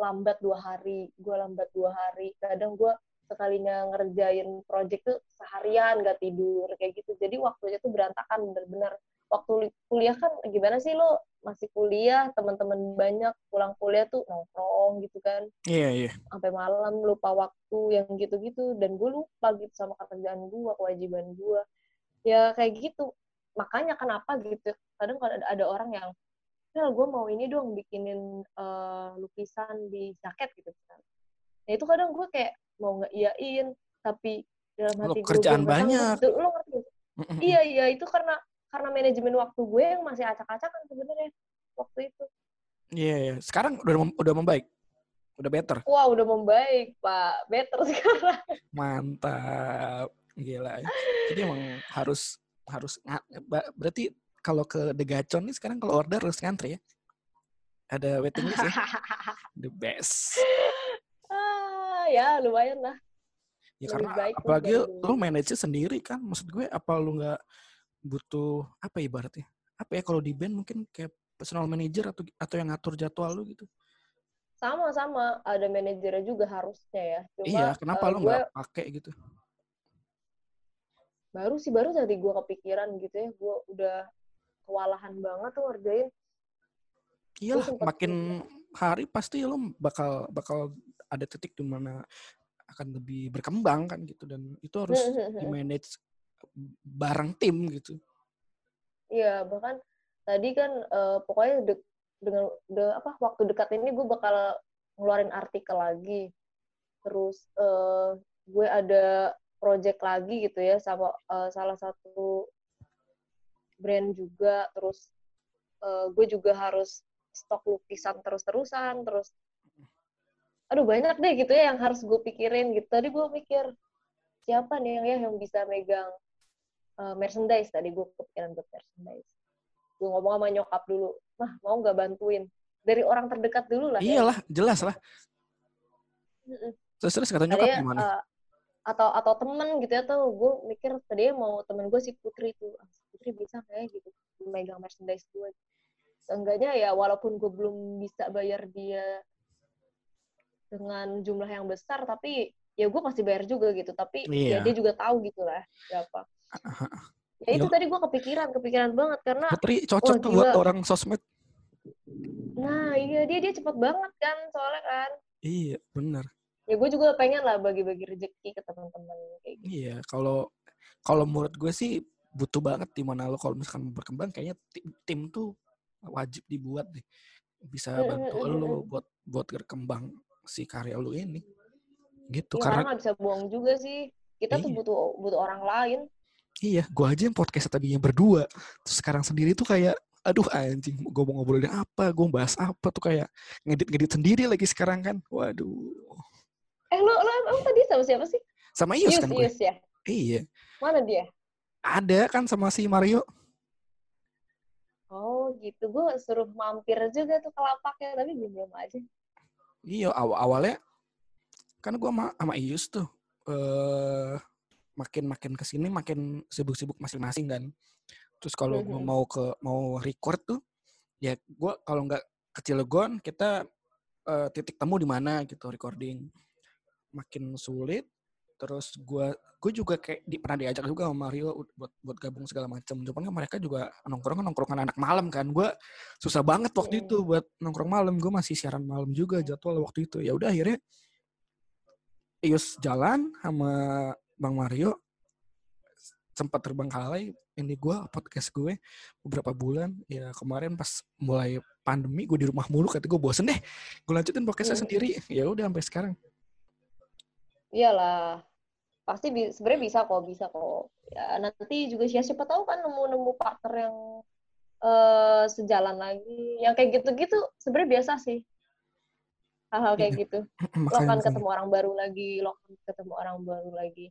lambat dua hari gue lambat dua hari. Kadang gue sekalinya ngerjain project tuh seharian gak tidur kayak gitu. Jadi waktunya tuh berantakan bener-bener. Waktu li- kuliah kan gimana sih lo masih kuliah teman-teman banyak pulang kuliah tuh nongkrong gitu kan. Iya iya. Sampai malam lupa waktu yang gitu-gitu. Dan gue lupa gitu sama kerjaan gue kewajiban gue ya kayak gitu. Makanya kenapa gitu kadang kalau ada, ada orang yang ya gue mau ini dong bikinin eh, lukisan di jaket gitu kan. Nah itu kadang gue kayak mau nggak iyain tapi dalam Lo hati gue kerjaan gue banyak. gitu. lo ngerti iya iya. Itu karena karena manajemen waktu gue yang masih acak-acakan sebenarnya waktu itu iya iya sekarang udah mem- udah membaik udah better wah udah membaik pak better sekarang Mantap. Gila. ya. Jadi emang harus harus berarti kalau ke The Gacon nih sekarang kalau order harus ngantri ya. Ada waiting list ya. The best. ah ya lumayan lah Ya Lebih karena baik apalagi lu manage sendiri kan. Maksud gue apa lu nggak butuh apa ya ibaratnya? Apa ya kalau di band mungkin kayak personal manager atau atau yang ngatur jadwal lu gitu. sama-sama ada manajernya juga harusnya ya cuma iya, kenapa eh, lu nggak pakai gitu? baru sih baru tadi gue kepikiran gitu ya gue udah kewalahan banget tuh ngerjain Iyalah, makin hari pasti lu bakal bakal ada titik di mana akan lebih berkembang kan gitu dan itu harus di manage bareng tim gitu. Iya, bahkan tadi kan eh, pokoknya de- dengan de- apa waktu dekat ini gue bakal ngeluarin artikel lagi. Terus eh, gue ada project lagi gitu ya sama eh, salah satu brand juga. Terus eh, gue juga harus stok lukisan terus-terusan. Terus, aduh banyak deh gitu ya yang harus gue pikirin gitu. Tadi gue mikir siapa nih yang ya yang bisa megang eh, merchandise tadi gue kepikiran buat merchandise gue ngomong sama nyokap dulu mah mau nggak bantuin dari orang terdekat dulu lah ya. Iyalah, jelas lah. Terus terus kata Tadinya, nyokap gimana? eh, atau atau temen gitu ya tuh gue mikir tadinya mau temen gue si Putri tuh ah, si Putri bisa nggak ya gitu megang merchandise gue seenggaknya ya walaupun gue belum bisa bayar dia dengan jumlah yang besar tapi ya gue pasti bayar juga gitu tapi Iya. ya dia juga tahu gitu lah berapa ya itu Iya. tadi gue kepikiran kepikiran banget karena Putri cocok tuh buat orang sosmed. nah iya dia dia cepet banget kan soalnya kan Iya, benar. ya gue juga pengen lah bagi-bagi rezeki ke teman-teman kayak gitu Iya, kalau kalau menurut gue sih butuh banget di mana lo kalau misalkan berkembang kayaknya tim, tim tuh wajib dibuat deh. Bisa bantu lo buat buat berkembang si karya lo ini. Gitu ya, karena nggak bisa bohong juga sih kita tuh Iya. butuh butuh orang lain iya, gue aja yang podcast tadinya berdua, terus sekarang sendiri tuh kayak aduh anjing, gue mau ngobrolin apa, gue bahas apa tuh kayak ngedit-ngedit sendiri lagi sekarang kan. Waduh. eh lo lo emang tadi sama siapa sih Sama Ius Yus kan gue. Yus ya Iya. mana dia Ada kan sama si Mario. Oh gitu, gue suruh mampir juga tuh ke lapaknya, tapi belum belum aja. Iya, awal awalnya kan gue sama, sama Ius tuh eh makin makin ke sini makin sibuk-sibuk masing-masing kan. Terus kalau gue mau ke mau record tuh, ya gue kalau nggak ke Cilegon kita eh, titik temu di mana gitu recording. Makin sulit. Terus gue gue juga kayak di, pernah diajak juga sama Mario buat buat gabung segala macam. Cuman kan mereka juga nongkrong nongkrongan anak malam kan. Gue susah banget waktu itu buat nongkrong malam. Gue masih siaran malam juga jadwal waktu itu. Ya udah akhirnya Ius jalan sama Bang Mario sempat terbengkalai ini gue podcast gue beberapa bulan ya kemarin pas mulai pandemi gue di rumah mulu kata gue bosen deh gue lanjutin podcastnya Hmm. sendiri ya udah sampai sekarang Iyalah, pasti bi- sebenarnya bisa kok, bisa kok. Ya nanti juga siapa siapa tahu kan nemu-nemu partner yang eh sejalan lagi, yang kayak gitu-gitu sebenarnya biasa sih. Hal-hal kayak Iya. gitu. Lo akan ketemu orang baru lagi, lo akan ketemu orang baru lagi.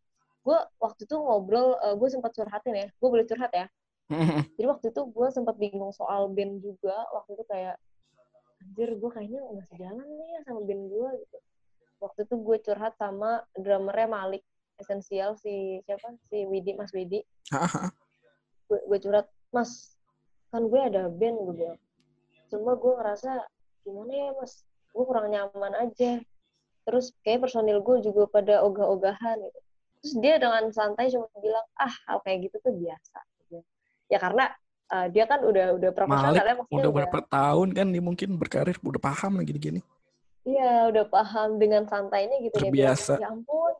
Gue waktu itu ngobrol, gue sempat curhatin ya, gue boleh curhat ya. Jadi waktu itu gue sempat bingung soal band juga, waktu itu kayak, anjir gue kayaknya nggak sejalan nih ya sama band gue gitu. Waktu itu gue curhat sama drummernya Malik, esensial si siapa? Si Widi Mas Widi. Gue, gue curhat Mas kan gue ada band gue bilang. Cuma gue ngerasa gimana ya Mas? Gue kurang nyaman aja. Terus kayak personil gue juga pada ogah-ogahan gitu terus dia dengan santai cuma bilang ah hal kayak gitu tuh biasa ya karena uh, dia kan udah udah profesional ya maksudnya udah berapa tahun kan dia mungkin berkarir udah paham lagi gini Iya, udah paham dengan santainya gitu dia bilang, Terbiasa. ya ampun,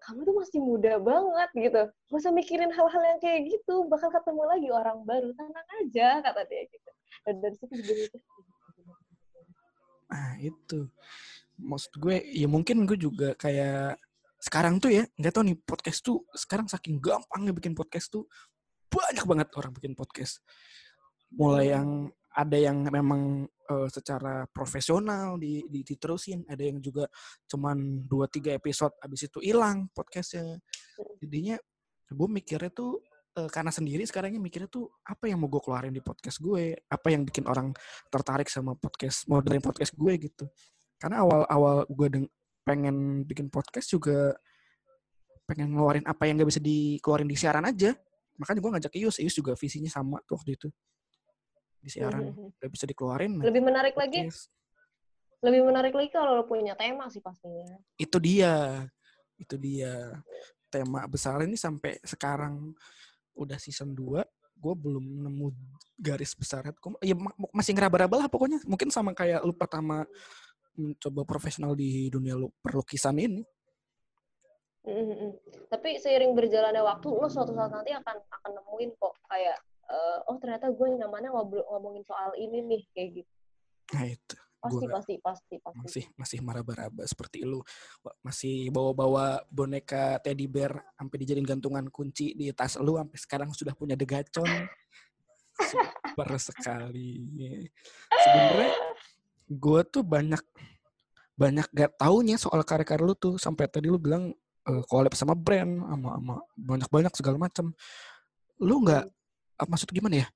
kamu tuh masih muda banget gitu. Gak usah mikirin hal-hal yang kayak gitu, bakal ketemu lagi orang baru, tenang aja, kata dia gitu. Dan dari situ juga mikir, nah itu maksud gue ya mungkin gue juga kayak sekarang tuh ya nggak tahu nih podcast tuh sekarang saking gampangnya bikin podcast tuh banyak banget orang bikin podcast. Mulai yang ada yang memang eh, secara profesional di, di- diterusin ada yang juga cuman dua tiga episode abis itu hilang podcastnya. Jadinya gue mikirnya tuh eh, karena sendiri sekarangnya mikirnya tuh apa yang mau gue keluarin di podcast gue? Apa yang bikin orang tertarik sama podcast mau dengerin podcast gue gitu? Karena awal-awal gue deng- pengen bikin podcast juga pengen ngeluarin apa yang gak bisa dikeluarin di siaran aja. Makanya gue ngajak Ius Ius juga visinya sama tuh waktu itu. Di siaran gak bisa dikeluarin. Lebih menarik lagi, podcast. lebih menarik lagi kalau lo punya tema sih pastinya. itu dia itu dia. Tema besar ini sampai sekarang udah season 2 gue belum nemu garis besarnya. Gua- ya ma- masih ngeraba-raba lah pokoknya. Mungkin sama kayak lu pertama mencoba profesional di dunia lu perlukisan ini Mm-mm. Tapi seiring berjalannya waktu, lo suatu saat nanti akan akan nemuin kok kayak, eh, oh ternyata gue nyamannya ngobrol ngomongin soal ini nih kayak gitu. nah itu Pasti Gua- pasti pasti pasti. masih masih meraba-raba seperti lu masih bawa-bawa boneka teddy bear sampai dijadiin gantungan kunci di tas lu sampai sekarang sudah punya degacon super sekali sebenarnya gue tuh banyak banyak gak taunya soal karya-karya lu tuh. Sampai tadi lu bilang eh, collab sama brand sama sama banyak-banyak segala macam lu nggak ah, maksud gimana ya?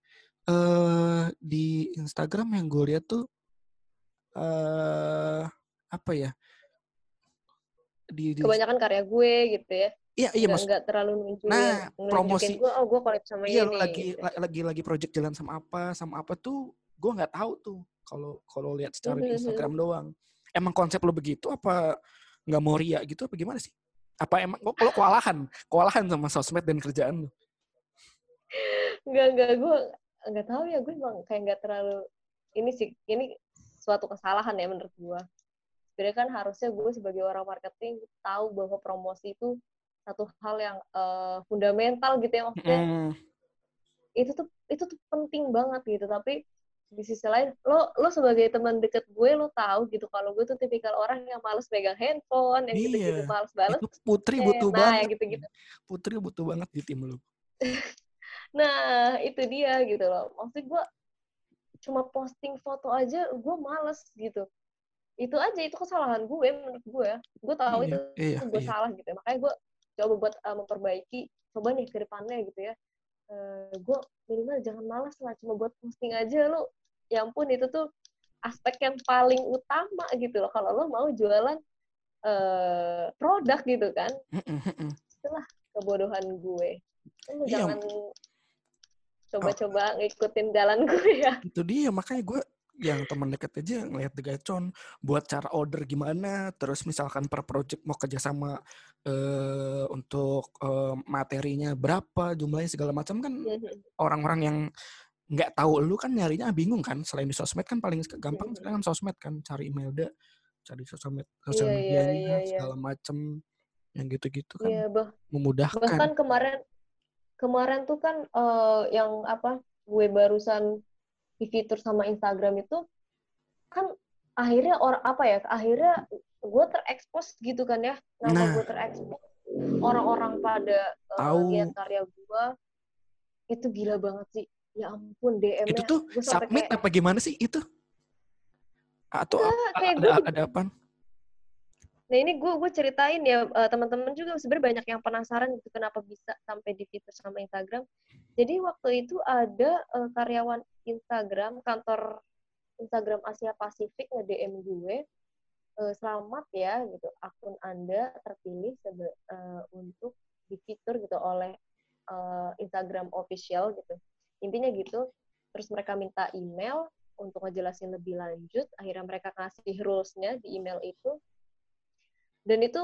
Eh di Instagram yang gue lihat tuh eh apa ya? Di, di Kebanyakan karya gue gitu ya. iya iya maksud nggak terlalu nunjukin Nah, nunjukin promosi- gue oh gue collab sama iya ini lu lagi gitu. la- lagi lagi project jalan sama apa sama apa tuh gue nggak tahu tuh kalau kalau lihat secara di Mhm. Instagram doang. Emang konsep lu begitu apa nggak mau ria gitu apa gimana sih? Apa emang lo lo kewalahan kewalahan sama sosmed dan kerjaan lu? Nggak nggak gue nggak tahu ya gue emang kayak nggak terlalu ini sih ini suatu kesalahan ya menurut gue sebenarnya kan harusnya gue sebagai orang marketing tahu bahwa promosi itu satu hal yang eh, fundamental gitu ya maksudnya. Mm, itu tuh itu tuh penting banget gitu tapi di sisi lain lo lo sebagai teman deket gue lo tahu gitu kalau gue tuh tipikal orang yang males pegang handphone yang gitu gitu Iya. males balas itu Putri Eh, butuh nah, banget yang gitu-gitu. Putri butuh banget di tim lu Nah, itu dia gitu loh. Maksud gue cuma posting foto aja gue males gitu. Itu aja itu kesalahan gue menurut gue. Gue tahu itu iya gue iya salah gitu. Makanya gue coba buat uh, memperbaiki. Coba nih ke depannya gitu ya. uh, gue minimal jangan malas lah cuma buat posting aja lo ya ampun itu tuh aspek yang paling utama gitu loh. Kalau lo mau jualan uh, produk gitu kan itulah kebodohan gue. Lo iya. jangan coba-coba ngikutin jalan gue ya. Itu dia makanya gue yang teman deket aja ngeliat The Gacon buat cara order gimana terus misalkan per project mau kerjasama uh, untuk uh, materinya berapa jumlahnya segala macam kan iya. orang-orang yang nggak tahu lu kan nyarinya bingung kan selain di sosmed kan paling gampang sekarang kan sosmed kan cari email deh cari sosmed sosial yeah, medianya yeah, yeah, segala macem yang gitu-gitu kan yeah, bah memudahkan. bahkan kemarin kemarin tuh kan uh, yang apa gue barusan di fitur sama Instagram itu kan akhirnya orang apa ya akhirnya gue terekspos gitu kan ya nama nah. gue terekspos orang-orang pada uh, lihat karya gue itu gila banget sih ya ampun DM-nya. Itu tuh submit kayak, apa gimana sih itu? Atau nah, ada, gue, ada apa? Nah ini gue gue ceritain ya uh, teman-teman juga sebenarnya banyak yang penasaran gitu kenapa bisa sampai di fitur sama Instagram. Jadi waktu itu ada uh, karyawan Instagram kantor Instagram Asia Pasifik nge-DM gue uh, selamat ya gitu akun Anda terpilih sebe, uh, untuk di fitur gitu oleh uh, Instagram official gitu intinya gitu. Terus mereka minta email untuk ngejelasin lebih lanjut. Akhirnya mereka kasih rulesnya di email itu. Dan itu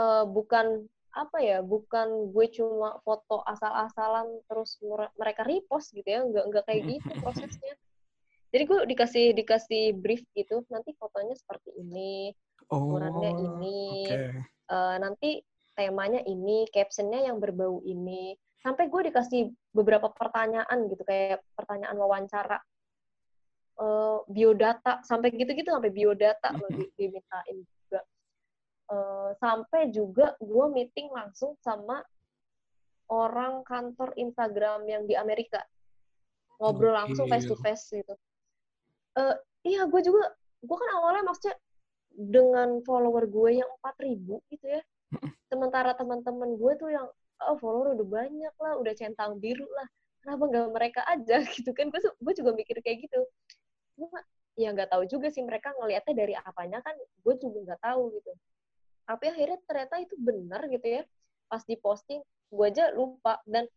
uh, bukan apa ya bukan gue cuma foto asal-asalan terus mereka repost gitu ya. Nggak nggak kayak gitu prosesnya. Jadi gue dikasih dikasih brief gitu. Nanti fotonya seperti ini ukurannya oh, ini. okay. uh, eh, nanti temanya ini captionnya yang berbau ini. Sampai gue dikasih beberapa pertanyaan gitu kayak pertanyaan wawancara uh, biodata sampai gitu-gitu sampai biodata lo di, dimintain juga. Uh, sampai juga gue meeting langsung sama orang kantor Instagram yang di Amerika. Ngobrol langsung face to face gitu. Uh, iya gue juga gue kan awalnya maksudnya dengan follower gue yang empat ribu gitu ya sementara teman-teman gue tuh yang oh follower udah banyak lah udah centang biru lah. Kenapa nggak mereka aja? Gitu kan. Gue gue juga mikir kayak gitu. Gue ya nggak tahu juga sih mereka ngelihatnya dari apanya kan. Gue juga nggak tahu gitu. Tapi akhirnya ternyata itu benar gitu ya. Pas diposting gue aja lupa. Dan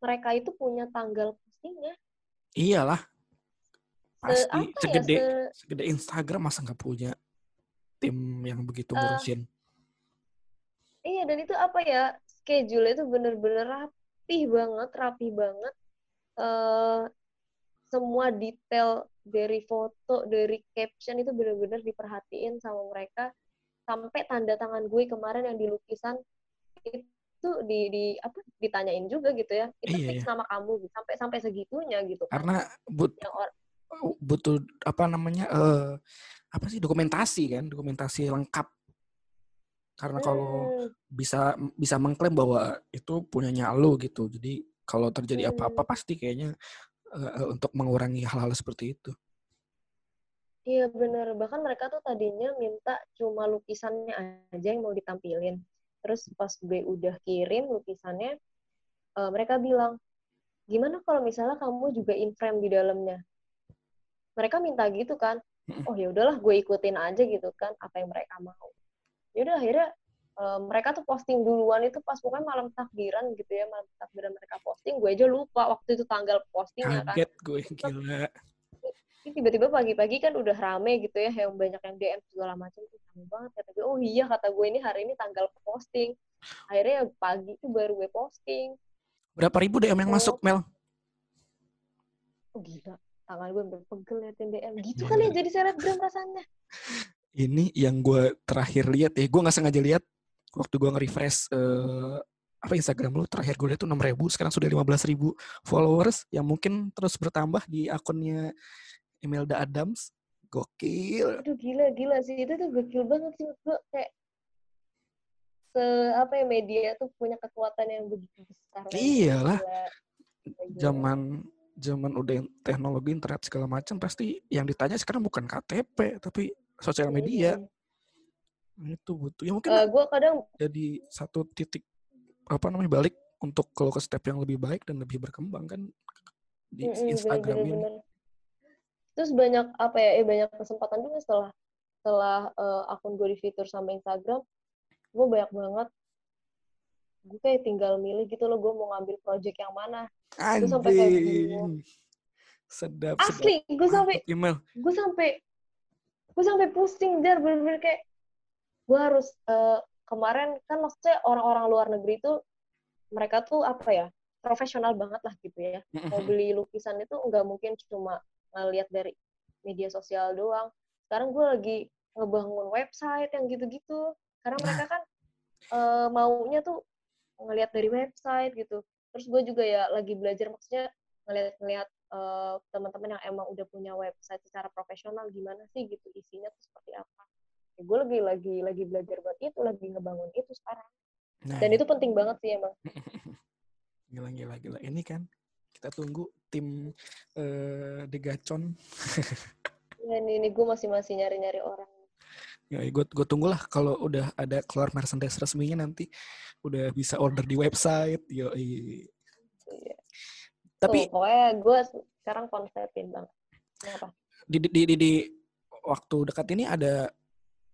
mereka itu punya tanggal postingnya iyalah. Pasti. Se ya, segede ya, se... segede Instagram masa nggak punya tim yang begitu ngurusin? uh, dan itu apa ya schedule itu bener-bener rapih banget, rapi banget. Uh, semua detail dari foto, dari caption itu bener-bener diperhatiin sama mereka. Sampai tanda tangan gue kemarin yang di lukisan itu di, di apa ditanyain juga gitu ya. Itu iya, fix iya. nama kamu sampai sampai segitunya gitu. Karena but, butuh apa namanya uh, apa sih dokumentasi kan, dokumentasi lengkap karena kalau hmm. bisa bisa mengklaim bahwa itu punyanya lo gitu. Jadi kalau terjadi apa-apa hmm. pasti kayaknya uh, untuk mengurangi hal-hal seperti itu. Iya benar. Bahkan mereka tuh tadinya minta cuma lukisannya aja yang mau ditampilin. Terus pas gue udah kirim lukisannya, uh, mereka bilang, gimana kalau misalnya kamu juga in frame di dalamnya? Mereka minta gitu kan. Oh ya udahlah, gue ikutin aja gitu kan apa yang mereka mau yaudah akhirnya uh, mereka tuh posting duluan itu pas pokoknya malam takbiran gitu ya malam takbiran mereka posting gue aja lupa waktu itu tanggal postingnya kan. Kaget gue gila. tiba-tiba pagi-pagi kan udah rame gitu ya yang banyak yang DM segala macam rame banget kata gue. Oh iya kata gue ini hari ini tanggal posting. Akhirnya pagi itu baru gue posting. Berapa ribu DM yang oh. masuk Mel? Oh gila. Tangan gue berpegel ya DM gitu kali ya jadi selebgram rasanya ini yang gue terakhir lihat ya gue nggak sengaja lihat waktu gue nge-refresh uh, apa Instagram lu terakhir gue lihat tuh enam ribu sekarang sudah lima belas ribu followers yang mungkin terus bertambah di akunnya Imelda Adams. Gokil. Aduh gila gila sih. Itu tuh gokil banget sih gue kayak se apa ya media tuh punya kekuatan yang begitu besar. Iyalah. zaman zaman udah teknologi internet segala macam pasti yang ditanya sekarang bukan KTP tapi sosial iya, media hmm. itu butuh ya mungkin uh, gua kadang jadi satu titik apa namanya balik untuk kalau ke step yang lebih baik dan lebih berkembang kan di Mm-mm, Instagram bener, ini. bener. Terus banyak apa ya? Eh banyak kesempatan juga setelah setelah eh, akun gue di fitur sama Instagram, gue banyak banget. Gue kayak tinggal milih gitu loh, gue mau ngambil project yang mana. Gue sampai kayak bingung. Anjing. Sedap, sedap. Asli, gue sampai email. gue sampai gue sampai pusing jar. Bener-bener kayak gue harus eh, kemarin kan maksudnya orang-orang luar negeri itu mereka tuh apa ya profesional banget lah gitu ya. Mau beli lukisan itu nggak mungkin cuma ngeliat dari media sosial doang. Sekarang gue lagi ngebangun website yang gitu-gitu. Karena Nah. mereka kan eh, maunya tuh ngeliat dari website gitu. Terus gue juga ya lagi belajar maksudnya ngeliat-ngeliat eh, teman-teman yang emang udah punya website secara profesional gimana sih gitu isinya tuh seperti apa ya, gue lagi lagi lagi belajar buat itu lagi ngebangun itu sekarang Nah, dan itu penting banget sih emang gila, gila, gila. Ini kan kita tunggu tim eh Degacon. ya ini, ini gue masih masih nyari nyari orang Ya, gue gue tunggulah kalau udah ada keluar merchandise resminya nanti udah bisa order di website. Yo, Iya. Tapi Tuh, pokoknya gue sekarang konsepin banget kenapa di, di, di, di waktu dekat ini ada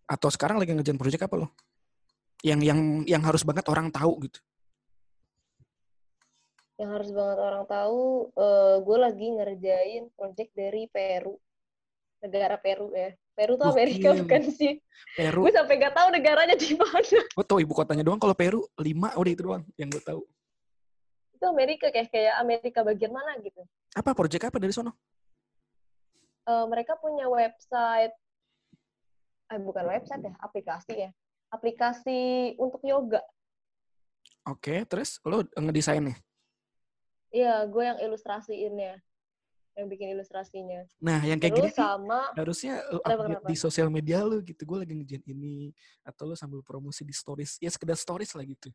atau sekarang lagi ngerjain project apa lo? Yang yang yang harus banget orang tahu gitu. yang harus banget orang tahu eh gue lagi ngerjain project dari Peru negara Peru ya Peru tuh Amerika Gokil. bukan sih Peru, gue sampai gak tahu negaranya di mana gue tahu ibu kotanya doang. Kalau Peru lima udah itu doang yang gue tahu. Itu Amerika kayak kayak Amerika bagian mana gitu Apa project apa dari sono? Eh, mereka punya website eh bukan website ya aplikasi ya aplikasi untuk yoga Oke, terus lo ngedesainnya. iya gue yang ilustrasiinnya yang bikin ilustrasinya Nah, yang kayak gini terus nih sama harusnya lo Kenapa, update kenapa? di sosial media lo gitu. Gue lagi ngerjain ini atau lo sambil promosi di stories. Ya sekedar stories lah gitu.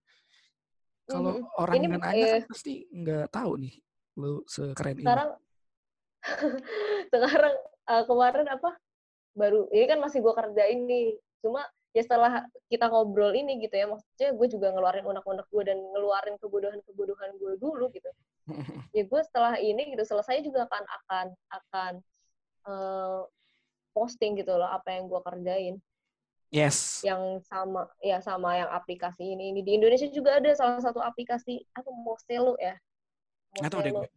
Kalau Mhm. orang Ini, nggak nanya eh, kan pasti nggak tahu nih lo sekeren ini. sekarang sekarang eh, kemarin apa baru ini kan masih gue kerjain nih cuma ya setelah kita ngobrol ini gitu ya maksudnya gue juga ngeluarin unek-unek gue dan ngeluarin kebodohan-kebodohan gue dulu gitu ya gue setelah ini gitu selesai juga akan akan akan eh, posting gitu loh apa yang gue kerjain yes. yang sama ya sama yang aplikasi ini ini di Indonesia juga ada salah satu aplikasi apa Moselo ya tahu deh gue.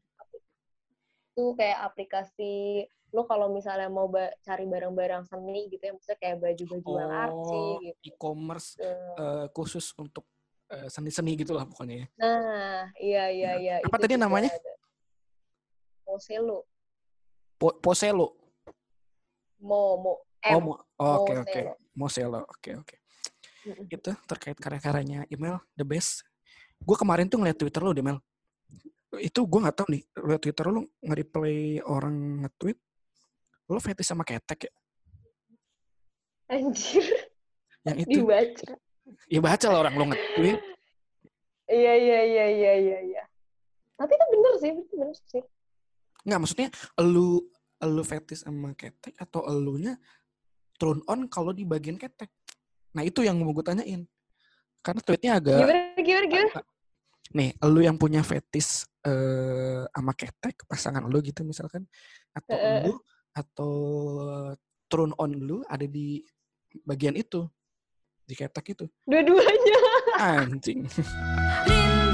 itu kayak aplikasi lo kalau misalnya mau ba- cari barang-barang seni gitu ya maksudnya kayak baju-baju Oh, gitu e-commerce eh, khusus untuk eh, seni-seni gitu lah pokoknya ya. nah iya iya iya Apa itu tadi namanya? ada. Moselo Po- Poselo. mo mo M Oh, mo- oh, oke oke. Moselo. Moselo. Oke oke. Itu terkait karya-karyanya email the best. Gue kemarin tuh ngeliat Twitter lo, Demel. Itu gue nggak tahu nih, liat Twitter lo nge-replay orang nge-tweet. Lo fetish sama ketek ya? anjir Yang itu. dibaca Ya baca lah orang lo nge-tweet. iya iya iya iya iya iya tapi itu bener sih itu bener sih Nggak, maksudnya lu lu fetish sama ketek atau elunya turn on kalau di bagian ketek. Nah itu yang mau gue tanyain. Karena tweetnya agak gimana gimana gimana nih, lu yang punya fetish eh sama ketek pasangan lu gitu misalkan atau Heeh. lu atau turn on lu ada di bagian itu di ketek itu dua-duanya anjing